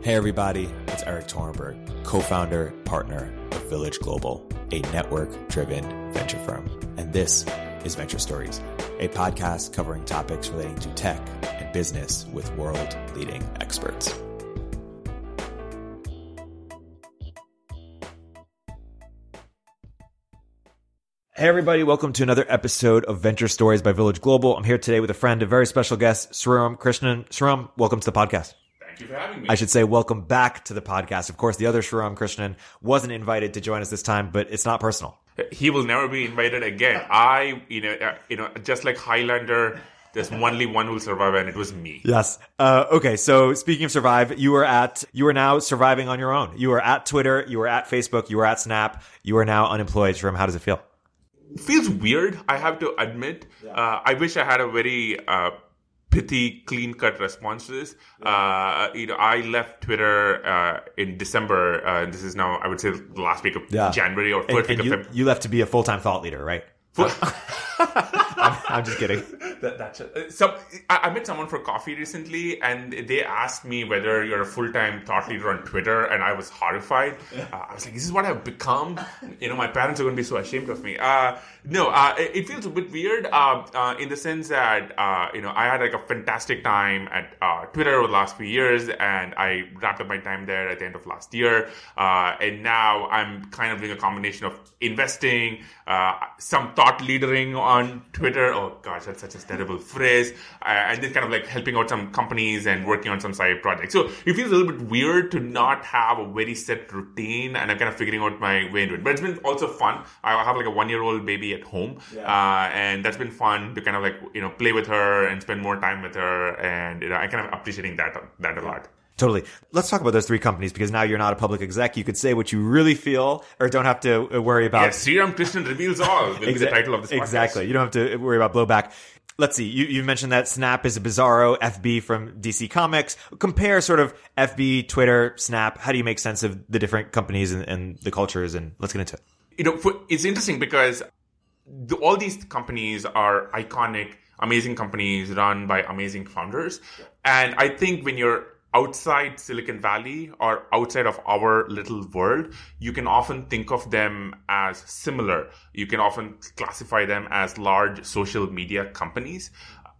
Hey, everybody, it's Erik Torenberg, co founder, partner of Village Global, a network driven venture firm. And this is Venture Stories, a podcast covering topics relating to tech and business with world leading experts. Hey, everybody, welcome to another episode of Venture Stories by Village Global. I'm here today with a friend, a very special guest, Sriram Krishnan. Sriram, welcome to the podcast. Thank you for having me. I should say welcome back to the podcast. Of course, the other Sriram Krishnan wasn't invited to join us this time, but it's not personal. He will never be invited again. I, you know, uh, you know, just like Highlander, there's only one who will survive, and it was me. Yes. Uh, okay. So speaking of survive, you are at, you are now surviving on your own. You are at Twitter. You are at Facebook. You are at Snap. You are now unemployed. Sriram, how does it feel? feels weird. I have to admit. Uh, I wish I had a very uh, pithy, clean cut response to this. Uh, you know, I left Twitter uh, in December. Uh, this is now, I would say, the last week of Yeah. January or first and week you, of February. you left to be a full time thought leader, right? I'm, I'm just kidding. That, that's some. I, I met someone for coffee recently, and they asked me whether you're a full time thought leader on Twitter, and I was horrified. Uh, I was like, "This is what I've become." You know, my parents are going to be so ashamed of me. Uh, no, uh, it, it feels a bit weird uh, uh, in the sense that uh, you know I had like a fantastic time at uh, Twitter over the last few years, and I wrapped up my time there at the end of last year, uh, and now I'm kind of doing a combination of investing, uh, some thought leadering on Twitter. Oh gosh, that's such a terrible phrase. Uh, and then kind of like helping out some companies and working on some side projects. So it feels a little bit weird to not have a very set routine, and I'm kind of figuring out my way into it. But it's been also fun. I have like a one year old baby at home, uh, and that's been fun to kind of like you know play with her and spend more time with her, and you know I kind of appreciating that that a lot. Totally. Let's talk about those three companies because now you're not a public exec. You could say what you really feel or don't have to uh, worry about. Yes, Sriram Krishnan reveals all will be the title of this podcast. Exactly. You don't have to worry about blowback. Let's see. You, you mentioned that Snap is a bizarro FB from DC Comics. Compare sort of FB, Twitter, Snap. How do you make sense of the different companies and, and the cultures? And let's get into it. you know, for, it's interesting because the, all these companies are iconic, amazing companies run by amazing founders. And I think when you're outside Silicon Valley or outside of our little world, you can often think of them as similar. You can often classify them as large social media companies.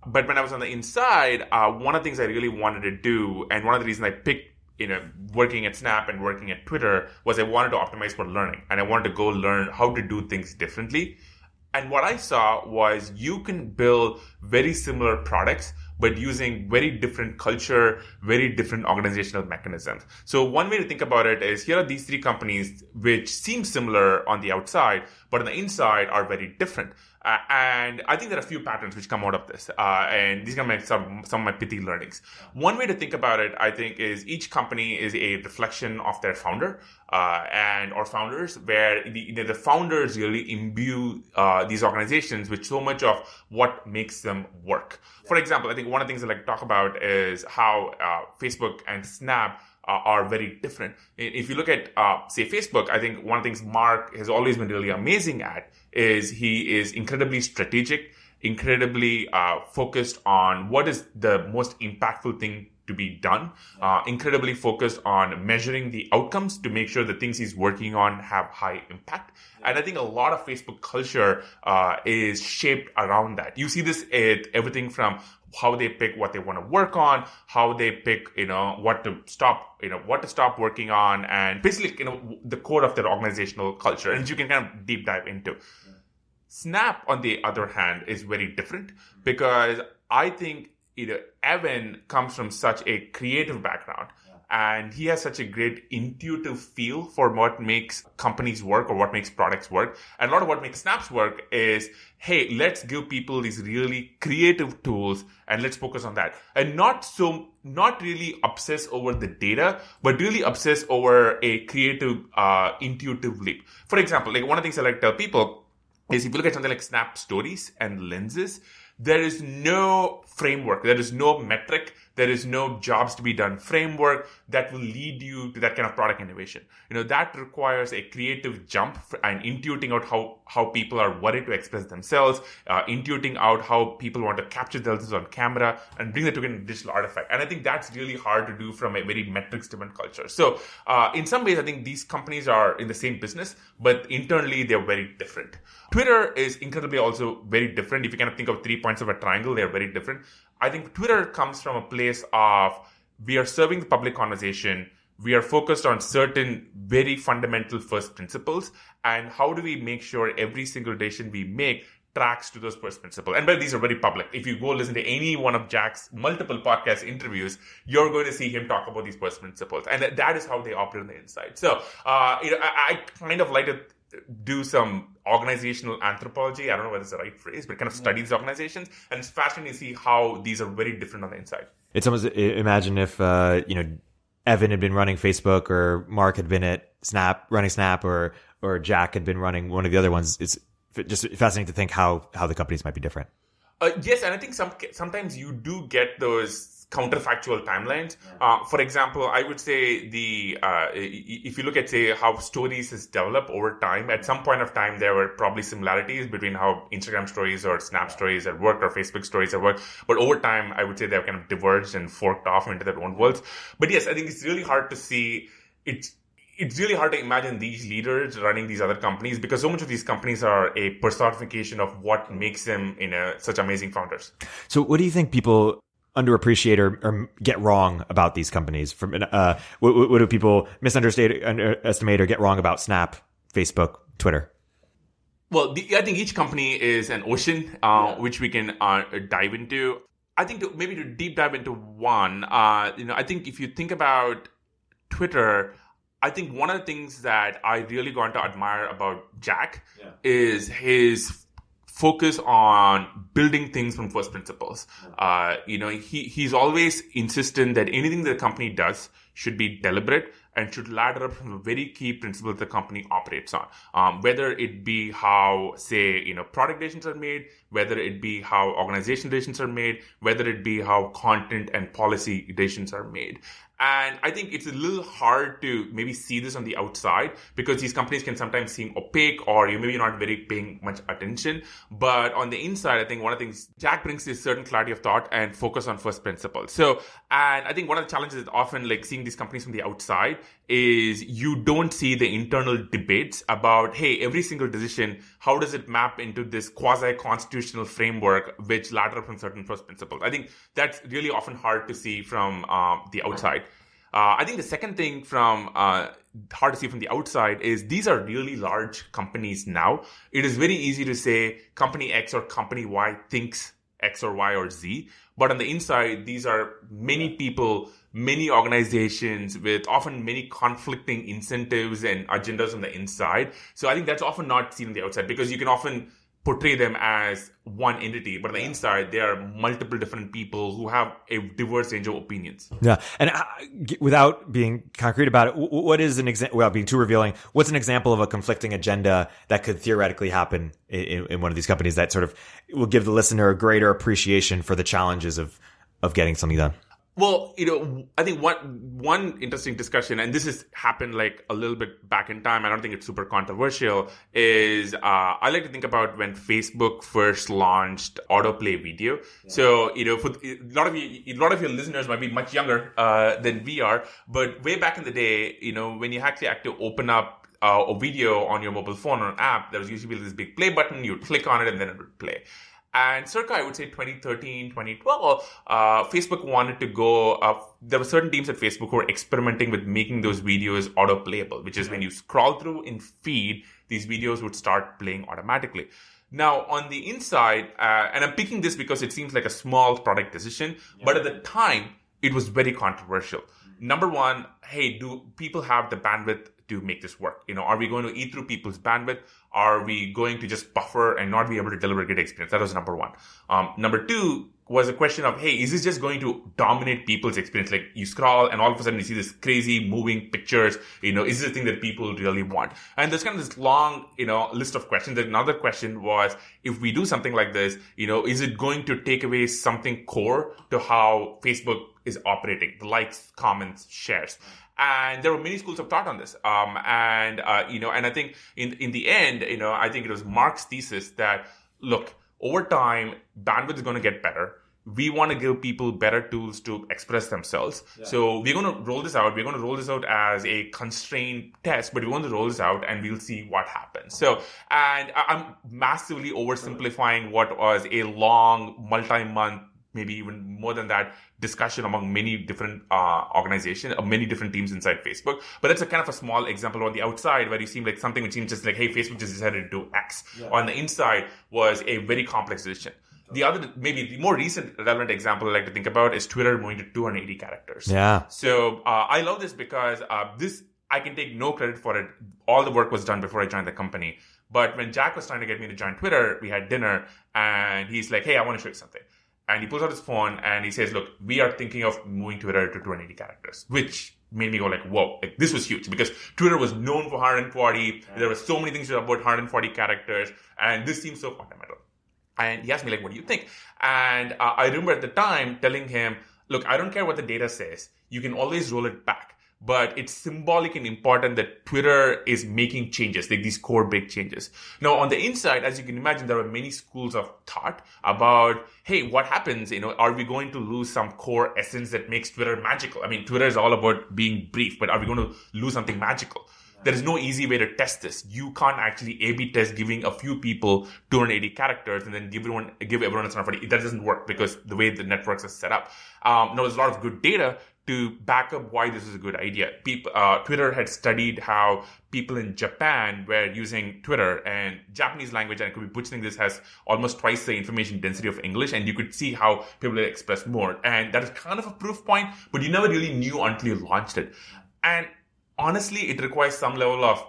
But when I was on the inside, uh, one of the things I really wanted to do, and one of the reasons I picked you know, working at Snap and working at Twitter was I wanted to optimize for learning and I wanted to go learn how to do things differently. And what I saw was you can build very similar products, but using very different culture, very different organizational mechanisms. So one way to think about it is here are these three companies which seem similar on the outside, but on the inside are very different. Uh, and I think there are a few patterns which come out of this. Uh, and these are my, some, some of my pithy learnings. One way to think about it, I think, is each company is a reflection of their founder uh, and or founders, where the, the founders really imbue uh, these organizations with so much of what makes them work. For example, I think one of the things I like to talk about is how uh, Facebook and Snap uh, are very different. If you look at, uh, say, Facebook, I think one of the things Mark has always been really amazing at is he is incredibly strategic, incredibly uh, focused on what is the most impactful thing to be done, uh, incredibly focused on measuring the outcomes to make sure the things he's working on have high impact. And I think a lot of Facebook culture uh, is shaped around that. You see this at everything from how they pick what they want to work on, how they pick, you know, what to stop, you know, what to stop working on, and basically, you know, the core of their organizational culture. And you can kind of deep dive into. Snap, on the other hand, is very different because I think you know Evan comes from such a creative background and he has such a great intuitive feel for what makes companies work or what makes products work. And a lot of what makes snaps work is, hey, let's give people these really creative tools and let's focus on that. And not so, not really obsess over the data, but really obsess over a creative, uh, intuitive leap. For example, like one of the things I like to tell people is if you look at something like Snap Stories and Lenses, there is no framework, there is no metric There is no jobs to be done framework that will lead you to that kind of product innovation. You know, that requires a creative jump and intuiting out how, how people are worried to express themselves, uh, intuiting out how people want to capture themselves on camera and bring that to a digital artifact. And I think that's really hard to do from a very metrics driven culture. So, uh, in some ways, I think these companies are in the same business, but internally they're very different. Twitter is incredibly also very different. If you kind of think of three points of a triangle, they're very different. I think Twitter comes from a place of we are serving the public conversation. We are focused on certain very fundamental first principles. And how do we make sure every single decision we make tracks to those first principles. And but these are very public. If you go listen to any one of Jack's multiple podcast interviews, you're going to see him talk about these first principles. And that is how they operate on the inside. So, uh, you know, I, I kind of like to do some organizational anthropology. I don't know whether it's the right phrase, but kind of study these organizations. And it's fascinating to see how these are very different on the inside. It's almost imagine if, uh, you know, Evan had been running Facebook or Mark had been at Snap, running Snap or, or Jack had been running one of the other ones. It's just fascinating to think how, how the companies might be different. Uh, yes, and I think some sometimes you do get those counterfactual timelines. Uh, for example, I would say the uh, if you look at say how stories has developed over time, at some point of time there were probably similarities between how Instagram stories or Snap stories at work or Facebook stories at work. But over time, I would say they've kind of diverged and forked off into their own worlds. But yes, I think it's really hard to see it's it's really hard to imagine these leaders running these other companies because so much of these companies are a personification of what makes them in a, such amazing founders. So, what do you think people underappreciate or, or, get wrong about these companies? From uh, what, what, do people misunderstand, underestimate, or get wrong about Snap, Facebook, Twitter? Well, the, I think each company is an ocean, uh, yeah. which we can uh, dive into. I think to, maybe to deep dive into one, uh, you know, I think if you think about Twitter, I think one of the things that I really got to admire about Jack yeah. is his focus on building things from first principles. Uh, you know, he, he's always insistent that anything that the company does should be deliberate and should ladder up from the very key principles the company operates on. Um, whether it be how, say, you know, product decisions are made, whether it be how organization decisions are made, whether it be how content and policy decisions are made. And I think it's a little hard to maybe see this on the outside because these companies can sometimes seem opaque or you maybe not very paying much attention. But on the inside, I think one of the things Jack brings is certain clarity of thought and focus on first principles. So, and I think one of the challenges is often like seeing these companies from the outside is you don't see the internal debates about, hey, every single decision, how does it map into this quasi constitutional framework which ladder from certain first principles? I think that's really often hard to see from um, the outside. Uh, I think the second thing from uh, hard to see from the outside is these are really large companies now. It is very easy to say company X or company Y thinks X or Y or Z, but on the inside, these are many people, many organizations with often many conflicting incentives and agendas on the inside. So I think that's often not seen on the outside because you can often portray them as one entity, but on the inside, there are multiple different people who have a diverse range of opinions. Yeah. And uh, without being concrete about it, what is an example, without being too revealing, what's an example of a conflicting agenda that could theoretically happen in, in one of these companies that sort of will give the listener a greater appreciation for the challenges of, of getting something done? Well, you know, I think one one interesting discussion, and this has happened like a little bit back in time. I don't think it's super controversial. Is uh, I like to think about when Facebook first launched autoplay video. Yeah. So you know, for a lot of you, a lot of your listeners might be much younger uh, than we are, but way back in the day, you know, when you actually had to open up uh, a video on your mobile phone or an app, there was usually this big play button. You'd click on it, and then it would play. And circa, I would say 2013, 2012, uh, Facebook wanted to go up. There were certain teams at Facebook who were experimenting with making those videos auto playable, which is when you scroll through in feed, these videos would start playing automatically. Now, on the inside, uh, and I'm picking this because it seems like a small product decision, yeah. but at the time, it was very controversial. Number one, hey, do people have the bandwidth to make this work? You know, are we going to eat through people's bandwidth? Are we going to just buffer and not be able to deliver a good experience? That was number one. Um, number two was a question of, hey, is this just going to dominate people's experience? Like you scroll and all of a sudden you see this crazy moving pictures. You know, is this a thing that people really want? And there's kind of this long, you know, list of questions. Another question was, if we do something like this, you know, is it going to take away something core to how Facebook is operating, the likes, comments, shares. And there were many schools of thought on this. Um, and, uh, you know, and I think in, in the end, you know, I think it was Mark's thesis that, look, over time, bandwidth is going to get better we want to give people better tools to express themselves. Yeah. So we're going to roll this out. We're going to roll this out as a constrained test, but we want to roll this out and we'll see what happens. So, and I'm massively oversimplifying what was a long multi-month maybe even more than that discussion among many different uh, organizations uh, many different teams inside facebook but that's a kind of a small example on the outside where you seem like something which seems just like hey facebook just decided to do x yeah. on the inside was a very complex decision the other, maybe the more recent relevant example I like to think about is Twitter moving to 280 characters. Yeah. So uh, I love this because uh, this I can take no credit for it. All the work was done before I joined the company. But when Jack was trying to get me to join Twitter, we had dinner, and he's like, "Hey, I want to show you something." And he pulls out his phone and he says, "Look, we are thinking of moving Twitter to 280 characters," which made me go like, "Whoa!" Like, this was huge because Twitter was known for 140. Yeah. There were so many things about 140 characters, and this seems so fundamental. And he asked me, like, what do you think? And uh, I remember at the time telling him, look, I don't care what the data says. You can always roll it back. But it's symbolic and important that Twitter is making changes, like these core big changes. Now, on the inside, as you can imagine, there are many schools of thought about, hey, what happens? You know, are we going to lose some core essence that makes Twitter magical? I mean, Twitter is all about being brief, but are we going to lose something magical? There is no easy way to test this. You can't actually A/B test giving a few people 280 characters and then give everyone give everyone a 140. That doesn't work because the way the networks are set up. Um, now there's a lot of good data to back up why this is a good idea. People, uh, Twitter had studied how people in Japan were using Twitter and Japanese language, and I could be butchering this, has almost twice the information density of English, and you could see how people express more. And that is kind of a proof point, but you never really knew until you launched it. And honestly, it requires some level of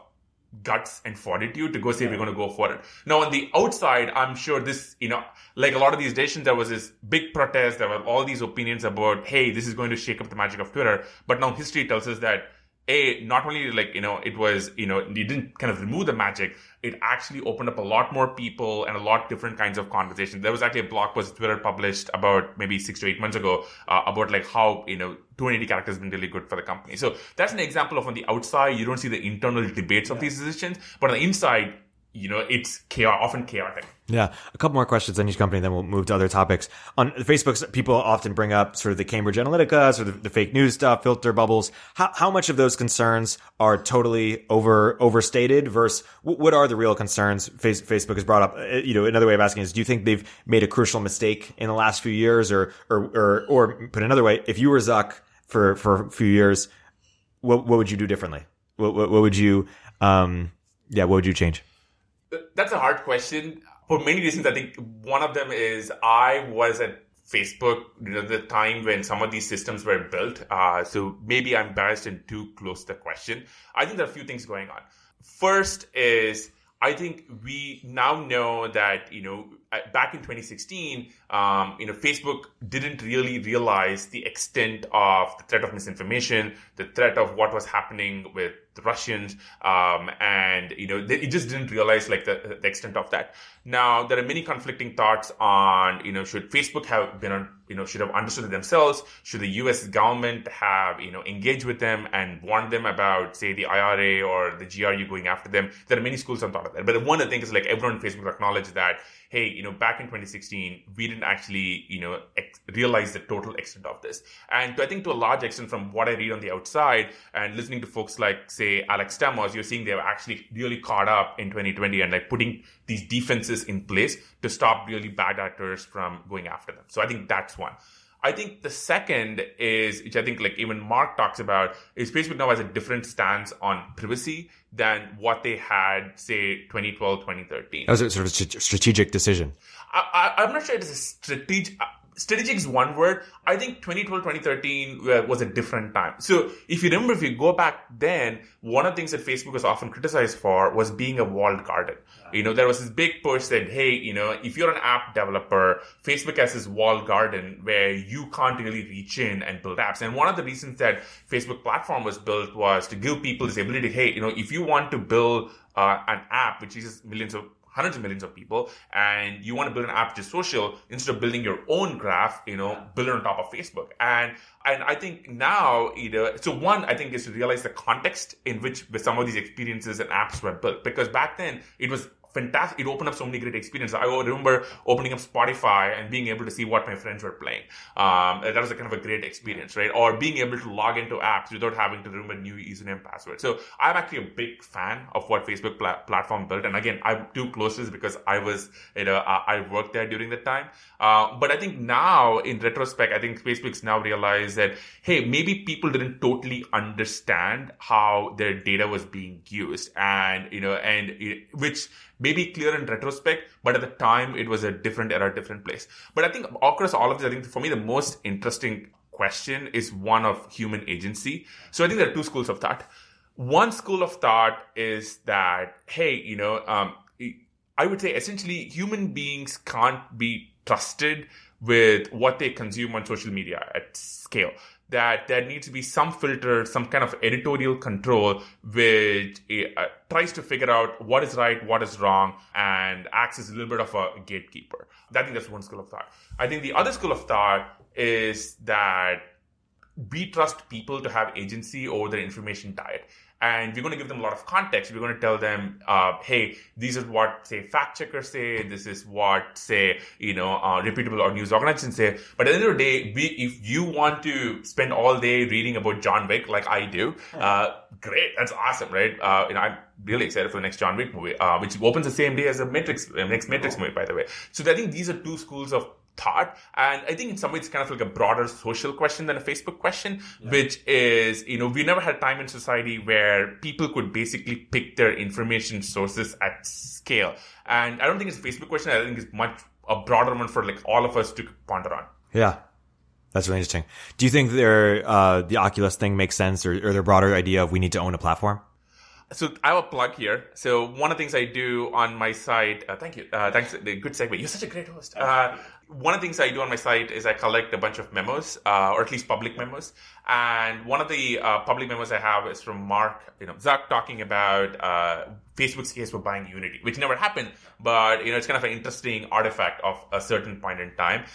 guts and fortitude to go say yeah. we're going to go for it. Now, on the outside, I'm sure this, you know, like a lot of these decisions, there was this big protest. There were all these opinions about, hey, this is going to shake up the magic of Twitter. But now history tells us that a not only like you know it was you know it didn't kind of remove the magic it actually opened up a lot more people and a lot different kinds of conversations there was actually a blog post twitter published about maybe six to eight months ago uh, about like how you know 280 characters has been really good for the company so that's an example of on the outside you don't see the internal debates yeah. of these decisions but on the inside you know, it's chaotic, often chaotic. Yeah. A couple more questions on each company, then we'll move to other topics. On Facebook, people often bring up sort of the Cambridge Analytica, sort of the fake news stuff, filter bubbles. How, how much of those concerns are totally over, overstated versus what are the real concerns Face, Facebook has brought up? Uh, you know, another way of asking is, do you think they've made a crucial mistake in the last few years or, or, or, or put another way, if you were Zuck for, for a few years, what, what would you do differently? What, what, what would you, um, yeah, what would you change? That's a hard question for many reasons. I think one of them is I was at Facebook, you know, the time when some of these systems were built. Uh, so maybe I'm biased and too close to the question. I think there are a few things going on. First is I think we now know that you know back in 2016, um, you know Facebook didn't really realize the extent of the threat of misinformation, the threat of what was happening with the Russians, um, and you know they, just didn't realize like the, the extent of that. Now there are many conflicting thoughts on you know should Facebook have been on you know should have understood it themselves? Should the U.S. government have you know engaged with them and warned them about say the IRA or the GRU going after them? There are many schools on thought of that, but one the things is like everyone in Facebook acknowledged that hey, you know, back in 2016, we didn't actually, you know, ex- realize the total extent of this. And to, I think to a large extent from what I read on the outside and listening to folks like, say, Alex Stamos, you're seeing they're actually really caught up in 2020 and like putting these defenses in place to stop really bad actors from going after them. So I think that's one. I think the second is, which I think like even Mark talks about, is Facebook now has a different stance on privacy than what they had, say, 2012, 2013. That was a sort of strategic decision. I, am not sure it is a strategic strategic is one word. I think 2012, 2013 was a different time. So if you remember, if you go back then, one of the things that Facebook was often criticized for was being a walled garden. You know, there was this big push that, hey, you know, if you're an app developer, Facebook has this walled garden where you can't really reach in and build apps. And one of the reasons that Facebook platform was built was to give people this ability, hey, you know, if you want to build uh, an app which uses millions of hundreds of millions of people and you want to build an app just social instead of building your own graph you know build it on top of facebook. And and i think now either so one i think is to realize the context in which some of these experiences and apps were built. Because back then it was fantastic. It opened up so many great experiences. I remember opening up Spotify and being able to see what my friends were playing. Um, that was a kind of a great experience, right? Or being able to log into apps without having to remember new username password. So I'm actually a big fan of what Facebook pla- platform built. And again, I'm too close to this because I was, you know, uh, I worked there during that time. Uh, but I think now in retrospect, I think Facebook's now realized that, hey, maybe people didn't totally understand how their data was being used and, you know, and it, which maybe clear in retrospect, but at the time it was a different era, different place. But I think across all of this, I think for me the most interesting question is one of human agency. So I think there are two schools of thought. One school of thought is that, hey, you know, um, I would say essentially human beings can't be trusted with what they consume on social media at scale that there needs to be some filter, some kind of editorial control, which uh, tries to figure out what is right, what is wrong, and acts as a little bit of a gatekeeper. I think that's one school of thought. I think the other school of thought is that we trust people to have agency over their information diet and we're going to give them a lot of context. We're going to tell them, uh, hey, these is what say fact checkers say. This is what say you know uh, reputable or news organizations say. But at the end of the day, we, if you want to spend all day reading about John Wick like I do, uh, great, that's awesome, right? Uh, you I'm really excited for the next John Wick movie, uh, which opens the same day as the Matrix, uh, next Matrix movie, by the way. So I think these are two schools of thought. And I think in some ways it's kind of like a broader social question than a Facebook question, yeah. which is, you know, we never had time in society where people could basically pick their information sources at scale. And I don't think it's a Facebook question. I think it's much a broader one for like all of us to ponder on. Yeah. That's really interesting. Do you think there, uh, the Oculus thing makes sense or, or the broader idea of we need to own a platform? so I have a plug here. So one of the things I do on my site, uh, thank you, uh, thanks, good segue. You're such a great host. Uh, one of the things I do on my site is I collect a bunch of memos, uh, or at least public memos. And one of the uh, public memos I have is from Mark, you know, Zuck talking about uh, Facebook's case for buying Unity, which never happened, but you know, it's kind of an interesting artifact of a certain point in time.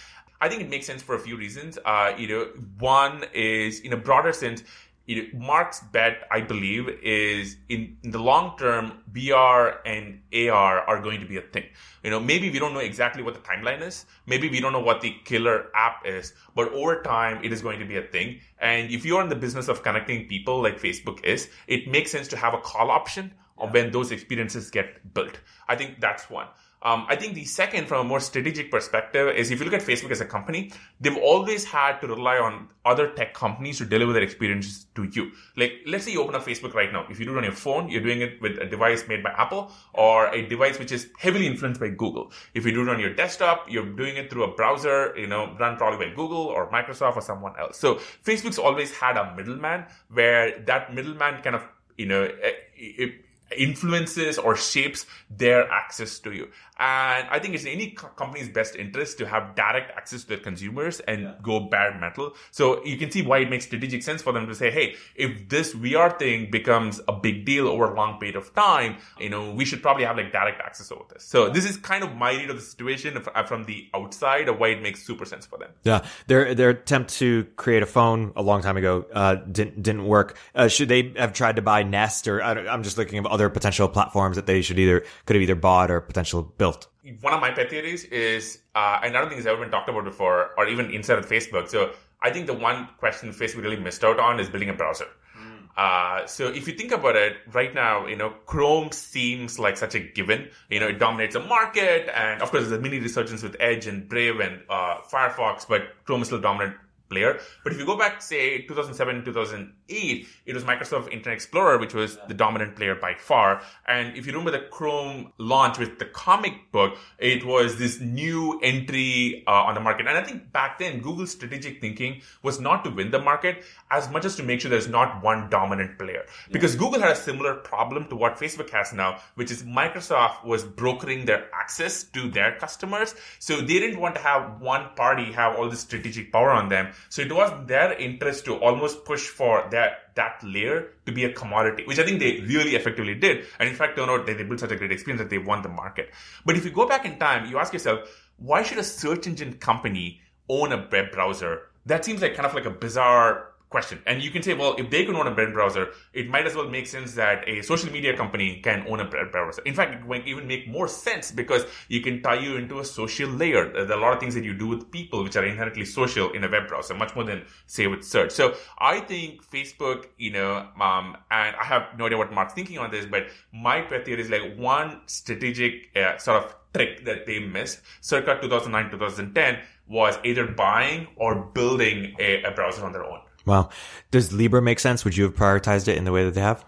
I think it makes sense for a few reasons. you know, one is in a broader sense know, Mark's bet, I believe, is in, in the long term, VR and AR are going to be a thing. You know, maybe we don't know exactly what the timeline is. Maybe we don't know what the killer app is, but over time, it is going to be a thing. And if you're in the business of connecting people like Facebook is, it makes sense to have a call option yeah. when those experiences get built. I think that's one. Um, I think the second, from a more strategic perspective, is if you look at Facebook as a company, they've always had to rely on other tech companies to deliver their experiences to you. Like, let's say you open up Facebook right now. If you do it on your phone, you're doing it with a device made by Apple or a device which is heavily influenced by Google. If you do it on your desktop, you're doing it through a browser, you know, run probably by Google or Microsoft or someone else. So Facebook's always had a middleman where that middleman kind of, you know, it, it influences or shapes their access to you. And I think it's in any company's best interest to have direct access to their consumers and yeah. go bare metal. So you can see why it makes strategic sense for them to say, hey, if this VR thing becomes a big deal over a long period of time, you know, we should probably have like direct access over this. So this is kind of my read of the situation uh, from the outside of why it makes super sense for them. Yeah. Their, their attempt to create a phone a long time ago, uh, didn't, didn't work. Uh, should they have tried to buy Nest or I'm just looking at other potential platforms that they should either, could have either bought or potential built? One of my pet theories is, uh, and I don't think it's ever been talked about before, or even inside of Facebook. So I think the one question Facebook really missed out on is building a browser. Hmm. Uh, so if you think about it, right now, you know, Chrome seems like such a given. You know, it dominates the market, and of course, there's a mini resurgence with Edge and Brave and uh, Firefox, but Chrome is still dominant player. But if you go back, say, 2007, 2008, it was Microsoft Internet Explorer, which was the dominant player by far. And if you remember the Chrome launch with the comic book, it was this new entry uh, on the market. And I think back then, Google's strategic thinking was not to win the market as much as to make sure there's not one dominant player. Because Google had a similar problem to what Facebook has now, which is Microsoft was brokering their access to their customers. So they didn't want to have one party have all this strategic power on them So it was their interest to almost push for that that layer to be a commodity, which I think they really effectively did. And in fact, turned out that they built such a great experience that they won the market. But if you go back in time, you ask yourself, why should a search engine company own a web browser? That seems like kind of like a bizarre question. And you can say, well, if they can own a web browser, it might as well make sense that a social media company can own a web browser. In fact, it might even make more sense because you can tie you into a social layer. There are a lot of things that you do with people which are inherently social in a web browser, much more than say with search. So I think Facebook, you know, um, and I have no idea what Mark's thinking on this, but my pet theory is like one strategic uh, sort of trick that they missed circa 2009, 2010 was either buying or building a, a browser on their own. Wow. Does Libra make sense? Would you have prioritized it in the way that they have?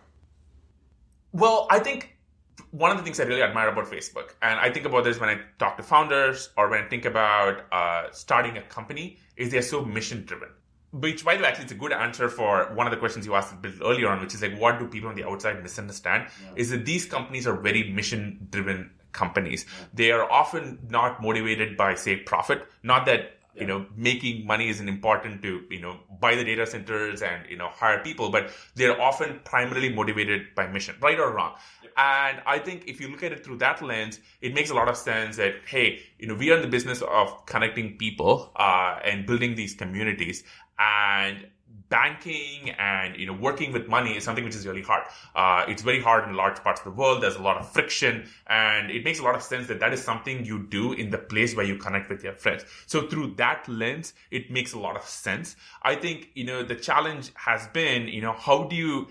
Well, I think one of the things I really admire about Facebook, and I think about this when I talk to founders or when I think about uh, starting a company, is they're so mission driven. Which, by the way, actually, it's a good answer for one of the questions you asked a bit earlier on, which is like, what do people on the outside misunderstand? Yeah. Is that these companies are very mission driven companies. Yeah. They are often not motivated by, say, profit. Not that yeah. you know making money isn't important to you know buy the data centers and you know hire people but they're often primarily motivated by mission right or wrong. And i think if you look at it through that lens it makes a lot of sense that hey you know we are in the business of connecting people uh, and building these communities. And banking and you know working with money is something which is really hard. Uh, it's very hard in large parts of the world. There's a lot of friction, and it makes a lot of sense that that is something you do in the place where you connect with your friends. So through that lens, it makes a lot of sense. I think you know the challenge has been you know how do you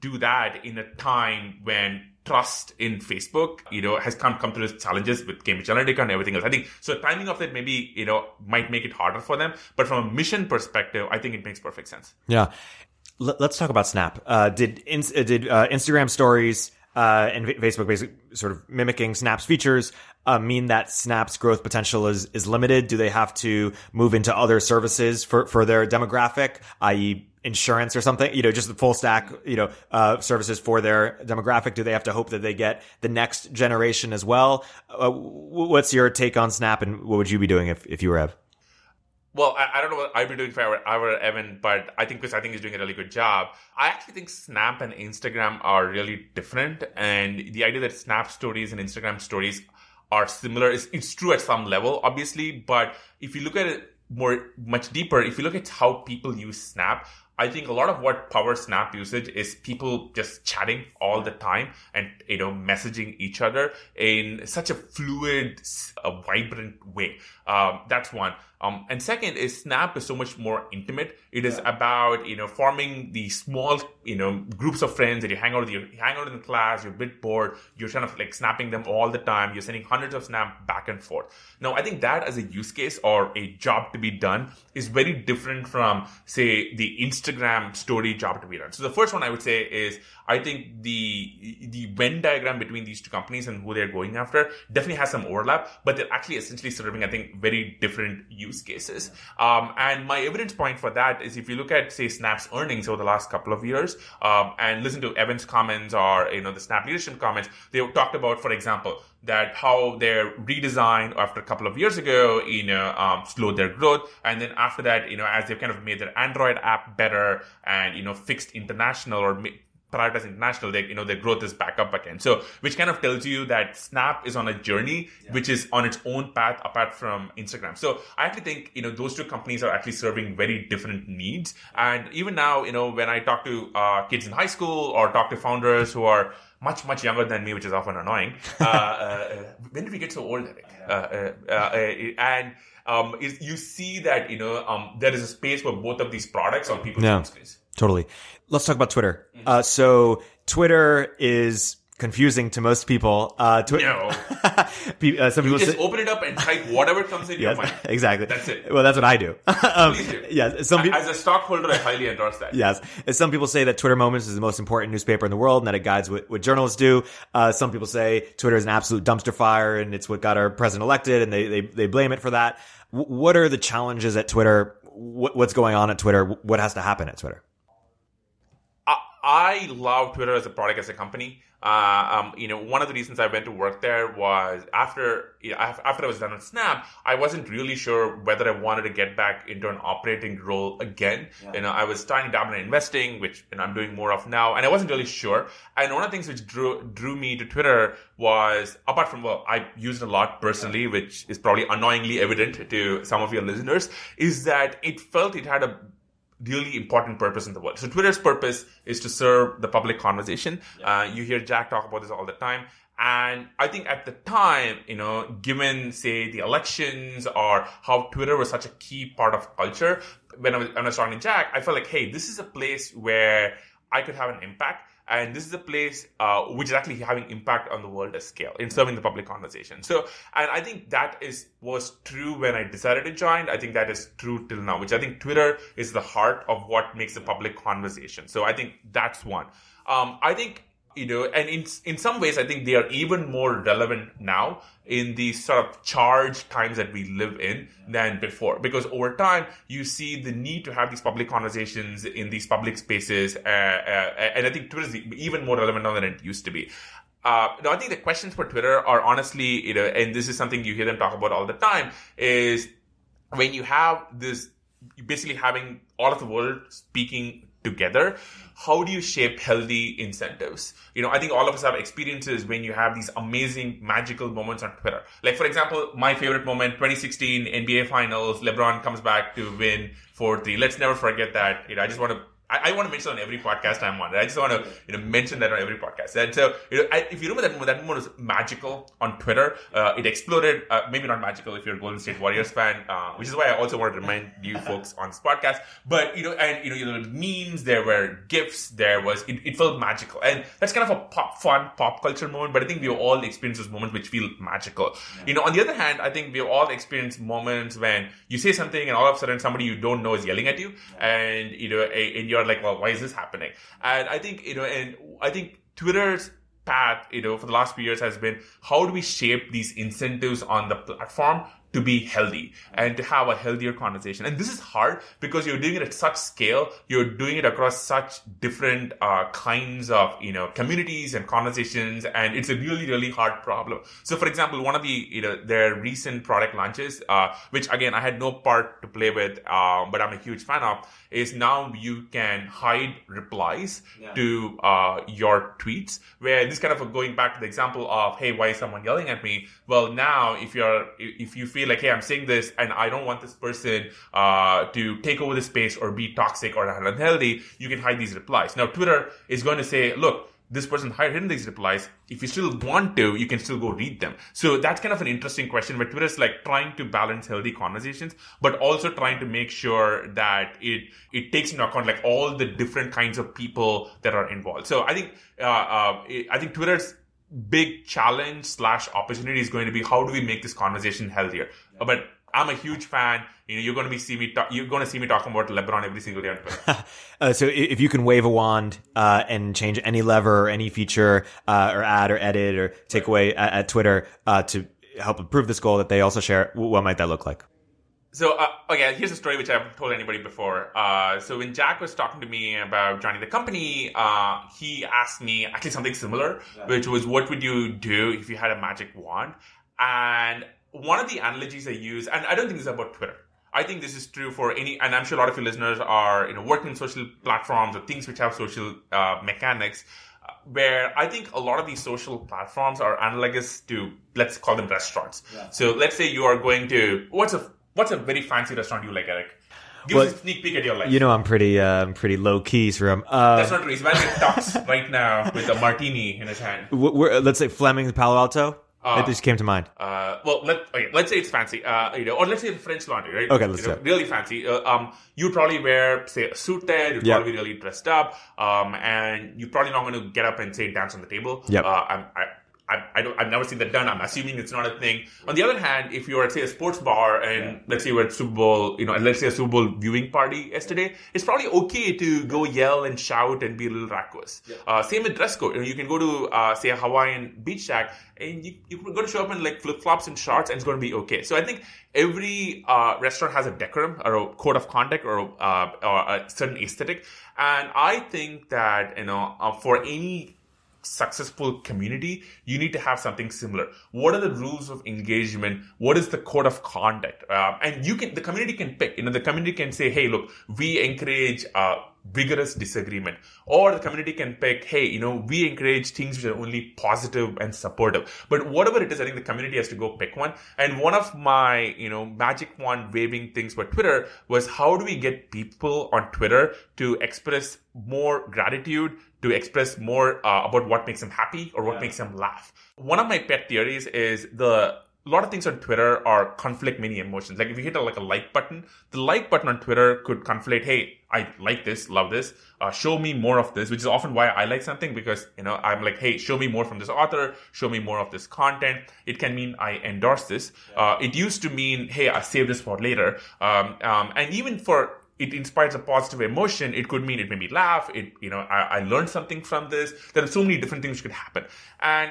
do that in a time when trust in Facebook, you know, has come come its challenges with Cambridge Analytica and everything else. I think so. Timing of it maybe you know might make it harder for them, but from a mission perspective, I think it makes perfect sense. Yeah, L- let's talk about Snap. Uh, did in- uh, did uh, Instagram stories uh, and Facebook basically sort of mimicking Snap's features uh, mean that Snap's growth potential is is limited? Do they have to move into other services for for their demographic, i.e insurance or something, you know, just the full stack, you know, uh, services for their demographic? Do they have to hope that they get the next generation as well? Uh, what's your take on Snap and what would you be doing if, if you were Ev? Well, I, I, don't know what I'd be doing if I were, I were Evan, but I think Chris, I think he's doing a really good job. I actually think Snap and Instagram are really different. And the idea that Snap stories and Instagram stories are similar is it's true at some level, obviously. But if you look at it more much deeper, if you look at how people use Snap, I think a lot of what power Snap usage is people just chatting all the time and you know messaging each other in such a fluid, a vibrant way. Um, that's one. Um, and second is Snap is so much more intimate. It is yeah. about you know forming the small you know groups of friends that you hang out with. You hang out in class. You're a bit bored. You're kind of like snapping them all the time. You're sending hundreds of snap back and forth. Now I think that as a use case or a job to be done is very different from say the Instagram story job to be done. So the first one I would say is I think the the Venn diagram between these two companies and who they're going after definitely has some overlap, but they're actually essentially serving, I think, very different use cases. Um, and my evidence point for that is if you look at, say, Snap's earnings over the last couple of years, um, and listen to Evan's comments or you know the Snap leadership comments, they talked about, for example, that how their redesign after a couple of years ago, you know, um, slowed their growth. And then after that, you know, as they've kind of made their Android app better and, you know, fixed international or prioritize international, they, you know, their growth is back up again. So, which kind of tells you that Snap is on a journey, yeah. which is on its own path apart from Instagram. So, I actually think, you know, those two companies are actually serving very different needs. And even now, you know, when I talk to uh, kids in high school or talk to founders who are much, much younger than me, which is often annoying, uh, uh, when did we get so old, Erik? Uh, uh, uh, and, um, you see that, you know, um, there is a space for both of these products on people's yeah. screens. Totally. Let's talk about Twitter. Uh, so Twitter is confusing to most people. Uh, twi- no. uh, some you people just say- open it up and type whatever comes in yes, your mind. Exactly. That's it. Well, that's what I do. um, Please do. Yes. Some As a stockholder, I highly endorse that. Yes. Some people say that Twitter Moments is the most important newspaper in the world and that it guides what, what journalists do. Uh, some people say Twitter is an absolute dumpster fire and it's what got our president elected and they, they, they blame it for that. W- what are the challenges at Twitter? what's going on at Twitter? What has to happen at Twitter? I love Twitter as a product, as a company. Uh, um, you know, one of the reasons I went to work there was after you know, after I was done with Snap, I wasn't really sure whether I wanted to get back into an operating role again. Yeah. You know, I was starting to dabble in investing, which you know, I'm doing more of now, and I wasn't really sure. And one of the things which drew drew me to Twitter was, apart from well, I used it a lot personally, yeah. which is probably annoyingly evident to some of your listeners, is that it felt it had a really important purpose in the world. So Twitter's purpose is to serve the public conversation. Yeah. Uh, you hear Jack talk about this all the time. And I think at the time, you know, given say the elections or how Twitter was such a key part of culture, when I was, when I was talking to Jack, I felt like, hey, this is a place where I could have an impact and this is a place uh, which is actually having impact on the world at scale in serving the public conversation. So and i think that is was true when i decided to join. I think that is true till now which i think twitter is the heart of what makes the public conversation. So i think that's one. Um, i think you know, and in in some ways, I think they are even more relevant now in the sort of charged times that we live in than before. Because over time, you see the need to have these public conversations in these public spaces, uh, uh, and I think Twitter is even more relevant now than it used to be. Uh, no, I think the questions for Twitter are honestly, you know, and this is something you hear them talk about all the time, is when you have this, basically having all of the world speaking together how do you shape healthy incentives? You know, I think all of us have experiences when you have these amazing magical moments on Twitter. Like, for example, my favorite moment, 2016 NBA Finals, LeBron comes back to win 4-3. Let's never forget that. You know, I just want to I, I, want to mention on every podcast I'm on. I just want to you know mention that on every podcast. And so you know, I, if you remember that moment, that moment was magical on Twitter. Uh, it exploded. Uh, maybe not magical if you're a Golden State Warriors fan, uh, which is why I also want to remind you folks on this podcast. But you know, and you know, there were memes, there were gifs, there was it, it, felt magical, and that's kind of a pop, fun pop culture moment. But I think we all experience those moments which feel magical. Yeah. You know, on the other hand, I think we all experienced moments when you say something and all of a sudden somebody you don't know is yelling at you, and you know, and you're like, well, why is this happening? And I think, you know, and I think Twitter's path, you know, for the last few years has been how do we shape these incentives on the platform to be healthy and to have a healthier conversation. And this is hard because you're doing it at such scale. You're doing it across such different uh, kinds of, you know, communities and conversations. And it's a really, really hard problem. So for example, one of the, you know, their recent product launches, uh, which again, I had no part to play with, um, but I'm a huge fan of is now you can hide replies yeah. to uh, your tweets where this kind of going back to the example of, hey, why is someone yelling at me? Well, now if you're, if you feel like, hey, I'm saying this and I don't want this person uh, to take over the space or be toxic or unhealthy, you can hide these replies. Now, Twitter is going to say, look, this person hidden these replies. If you still want to, you can still go read them. So that's kind of an interesting question where Twitter is like trying to balance healthy conversations, but also trying to make sure that it, it takes into account like all the different kinds of people that are involved. So I think, uh, uh, I think Twitter's big challenge slash opportunity is going to be how do we make this conversation healthier? Yeah. But I'm a huge fan. You know, you're going to be see me. Talk, you're going to see me talking about LeBron every single day on Twitter. uh, so if you can wave a wand uh, and change any lever or any feature uh, or add or edit or take away at, at Twitter uh, to help improve this goal that they also share, what might that look like? So, uh, okay, here's a story which I haven't told anybody before. Uh, so when Jack was talking to me about joining the company, uh, he asked me actually something similar, yeah. which was, what would you do if you had a magic wand? And one of the analogies I use, and I don't think this is about Twitter. I think this is true for any, and I'm sure a lot of your listeners are, you know, working in social platforms or things which have social uh, mechanics uh, where I think a lot of these social platforms are analogous to let's call them restaurants. Yeah. So let's say you are going to what's a What's a very fancy restaurant you like, Erik? Give well, us a sneak peek at your life. You know, I'm pretty, uh, I'm pretty low key, from. Uh, That's not true. He's wearing a tux right now with a martini in his hand. We're, let's say Fleming's Palo Alto. Uh, it just came to mind. Uh, well, let, okay, let's say it's fancy, uh, you know, or let's say French Laundry, right? Okay, let's you know, Really fancy. Uh, um, you'd probably wear, say, a suit there. You'd yep. probably be really dressed up. Um, and you're probably not going to get up and say dance on the table. Yeah. Uh, I'm, I, I, I don't, I've never seen that done. I'm assuming it's not a thing. On the other hand, if you are at say a sports bar and yeah. let's say you're at Super Bowl, you know, and let's say a Super Bowl viewing party yesterday, it's probably okay to go yell and shout and be a little raucous. Yeah. Uh, same with dress code. You, know, you can go to uh, say a Hawaiian beach shack and you, you're going to show up in like flip flops and shorts and it's going to be okay. So I think every uh, restaurant has a decorum or a code of conduct or, uh, or a certain aesthetic. And I think that, you know, uh, for any successful community, you need to have something similar. What are the rules of engagement? What is the code of conduct? Uh, and you can, the community can pick, you know, the community can say, hey, look, we encourage, uh, vigorous disagreement. Or the community can pick hey you know we encourage things which are only positive and supportive. But whatever it is i think the community has to go pick one. And one of my you know magic wand waving things for twitter was how do we get people on twitter to express more gratitude to express more uh, about what makes them happy or what yeah. makes them laugh. One of my pet theories is the a lot of things on Twitter are conflict many emotions. Like if you hit a, like a like button, the like button on Twitter could conflate, hey, I like this, love this, uh, show me more of this, which is often why I like something because, you know, I'm like, hey, show me more from this author, show me more of this content. It can mean I endorse this. Uh, it used to mean, hey, I save this for later. Um, um, and even for it inspires a positive emotion. It could mean it made me laugh. It, you know, I, I learned something from this. There are so many different things which could happen. And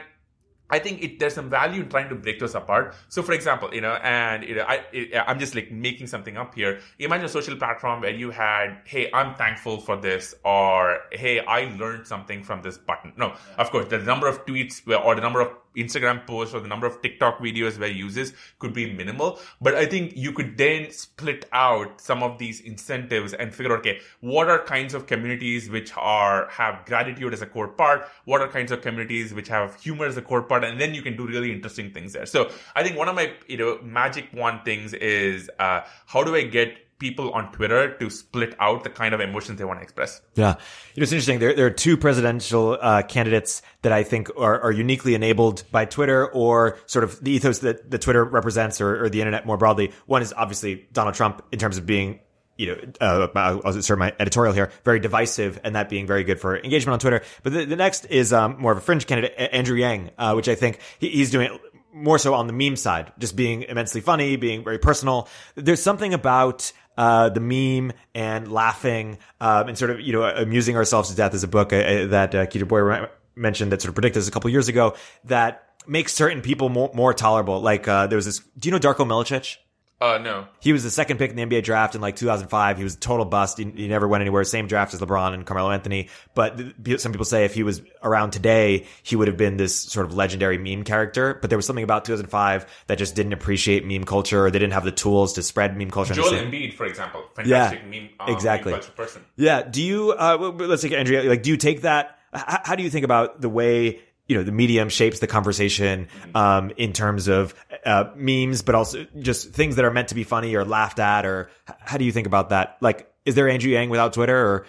I think it, there's some value in trying to break those apart. So, for example, you know, and you know, I, I'm just like making something up here. Imagine a social platform where you had, "Hey, I'm thankful for this," or "Hey, I learned something from this button." No, yeah. of course, the number of tweets or the number of Instagram posts or the number of TikTok videos where uses could be minimal. But I think you could then split out some of these incentives and figure out, okay, what are kinds of communities which are, have gratitude as a core part? What are kinds of communities which have humor as a core part? And then you can do really interesting things there. So I think one of my, you know, magic one things is, uh, how do I get people on Twitter to split out the kind of emotions they want to express. Yeah. It's interesting. There, there are two presidential uh, candidates that I think are, are uniquely enabled by Twitter or sort of the ethos that, that Twitter represents or, or the internet more broadly. One is obviously Donald Trump in terms of being you know, uh, I'll start my editorial here, very divisive and that being very good for engagement on Twitter. But the, the next is, um, more of a fringe candidate, Andrew Yang, uh, which I think he, he's doing more so on the meme side, just being immensely funny, being very personal. There's something about, uh, the meme and laughing, um, and sort of, you know, amusing ourselves to death is a book uh, that, uh, Boyer mentioned that sort of predicted this a couple years ago that makes certain people more, more tolerable. Like, uh, there was this, do you know Darko Milicic? Uh, no. He was the second pick in the NBA draft in like 2005. He was a total bust. He, he never went anywhere. Same draft as LeBron and Carmelo Anthony. But th- some people say if he was around today, he would have been this sort of legendary meme character. But there was something about 2005 that just didn't appreciate meme culture or they didn't have the tools to spread meme culture. Joel Embiid, for example. Fantastic yeah, meme, uh, exactly. meme person. Yeah. Do you, uh, let's take Andrea, like, do you take that? How, how do you think about the way you know, the medium shapes the conversation, um, in terms of, uh, memes, but also just things that are meant to be funny or laughed at, or how do you think about that? Like, is there Andrew Yang without Twitter or?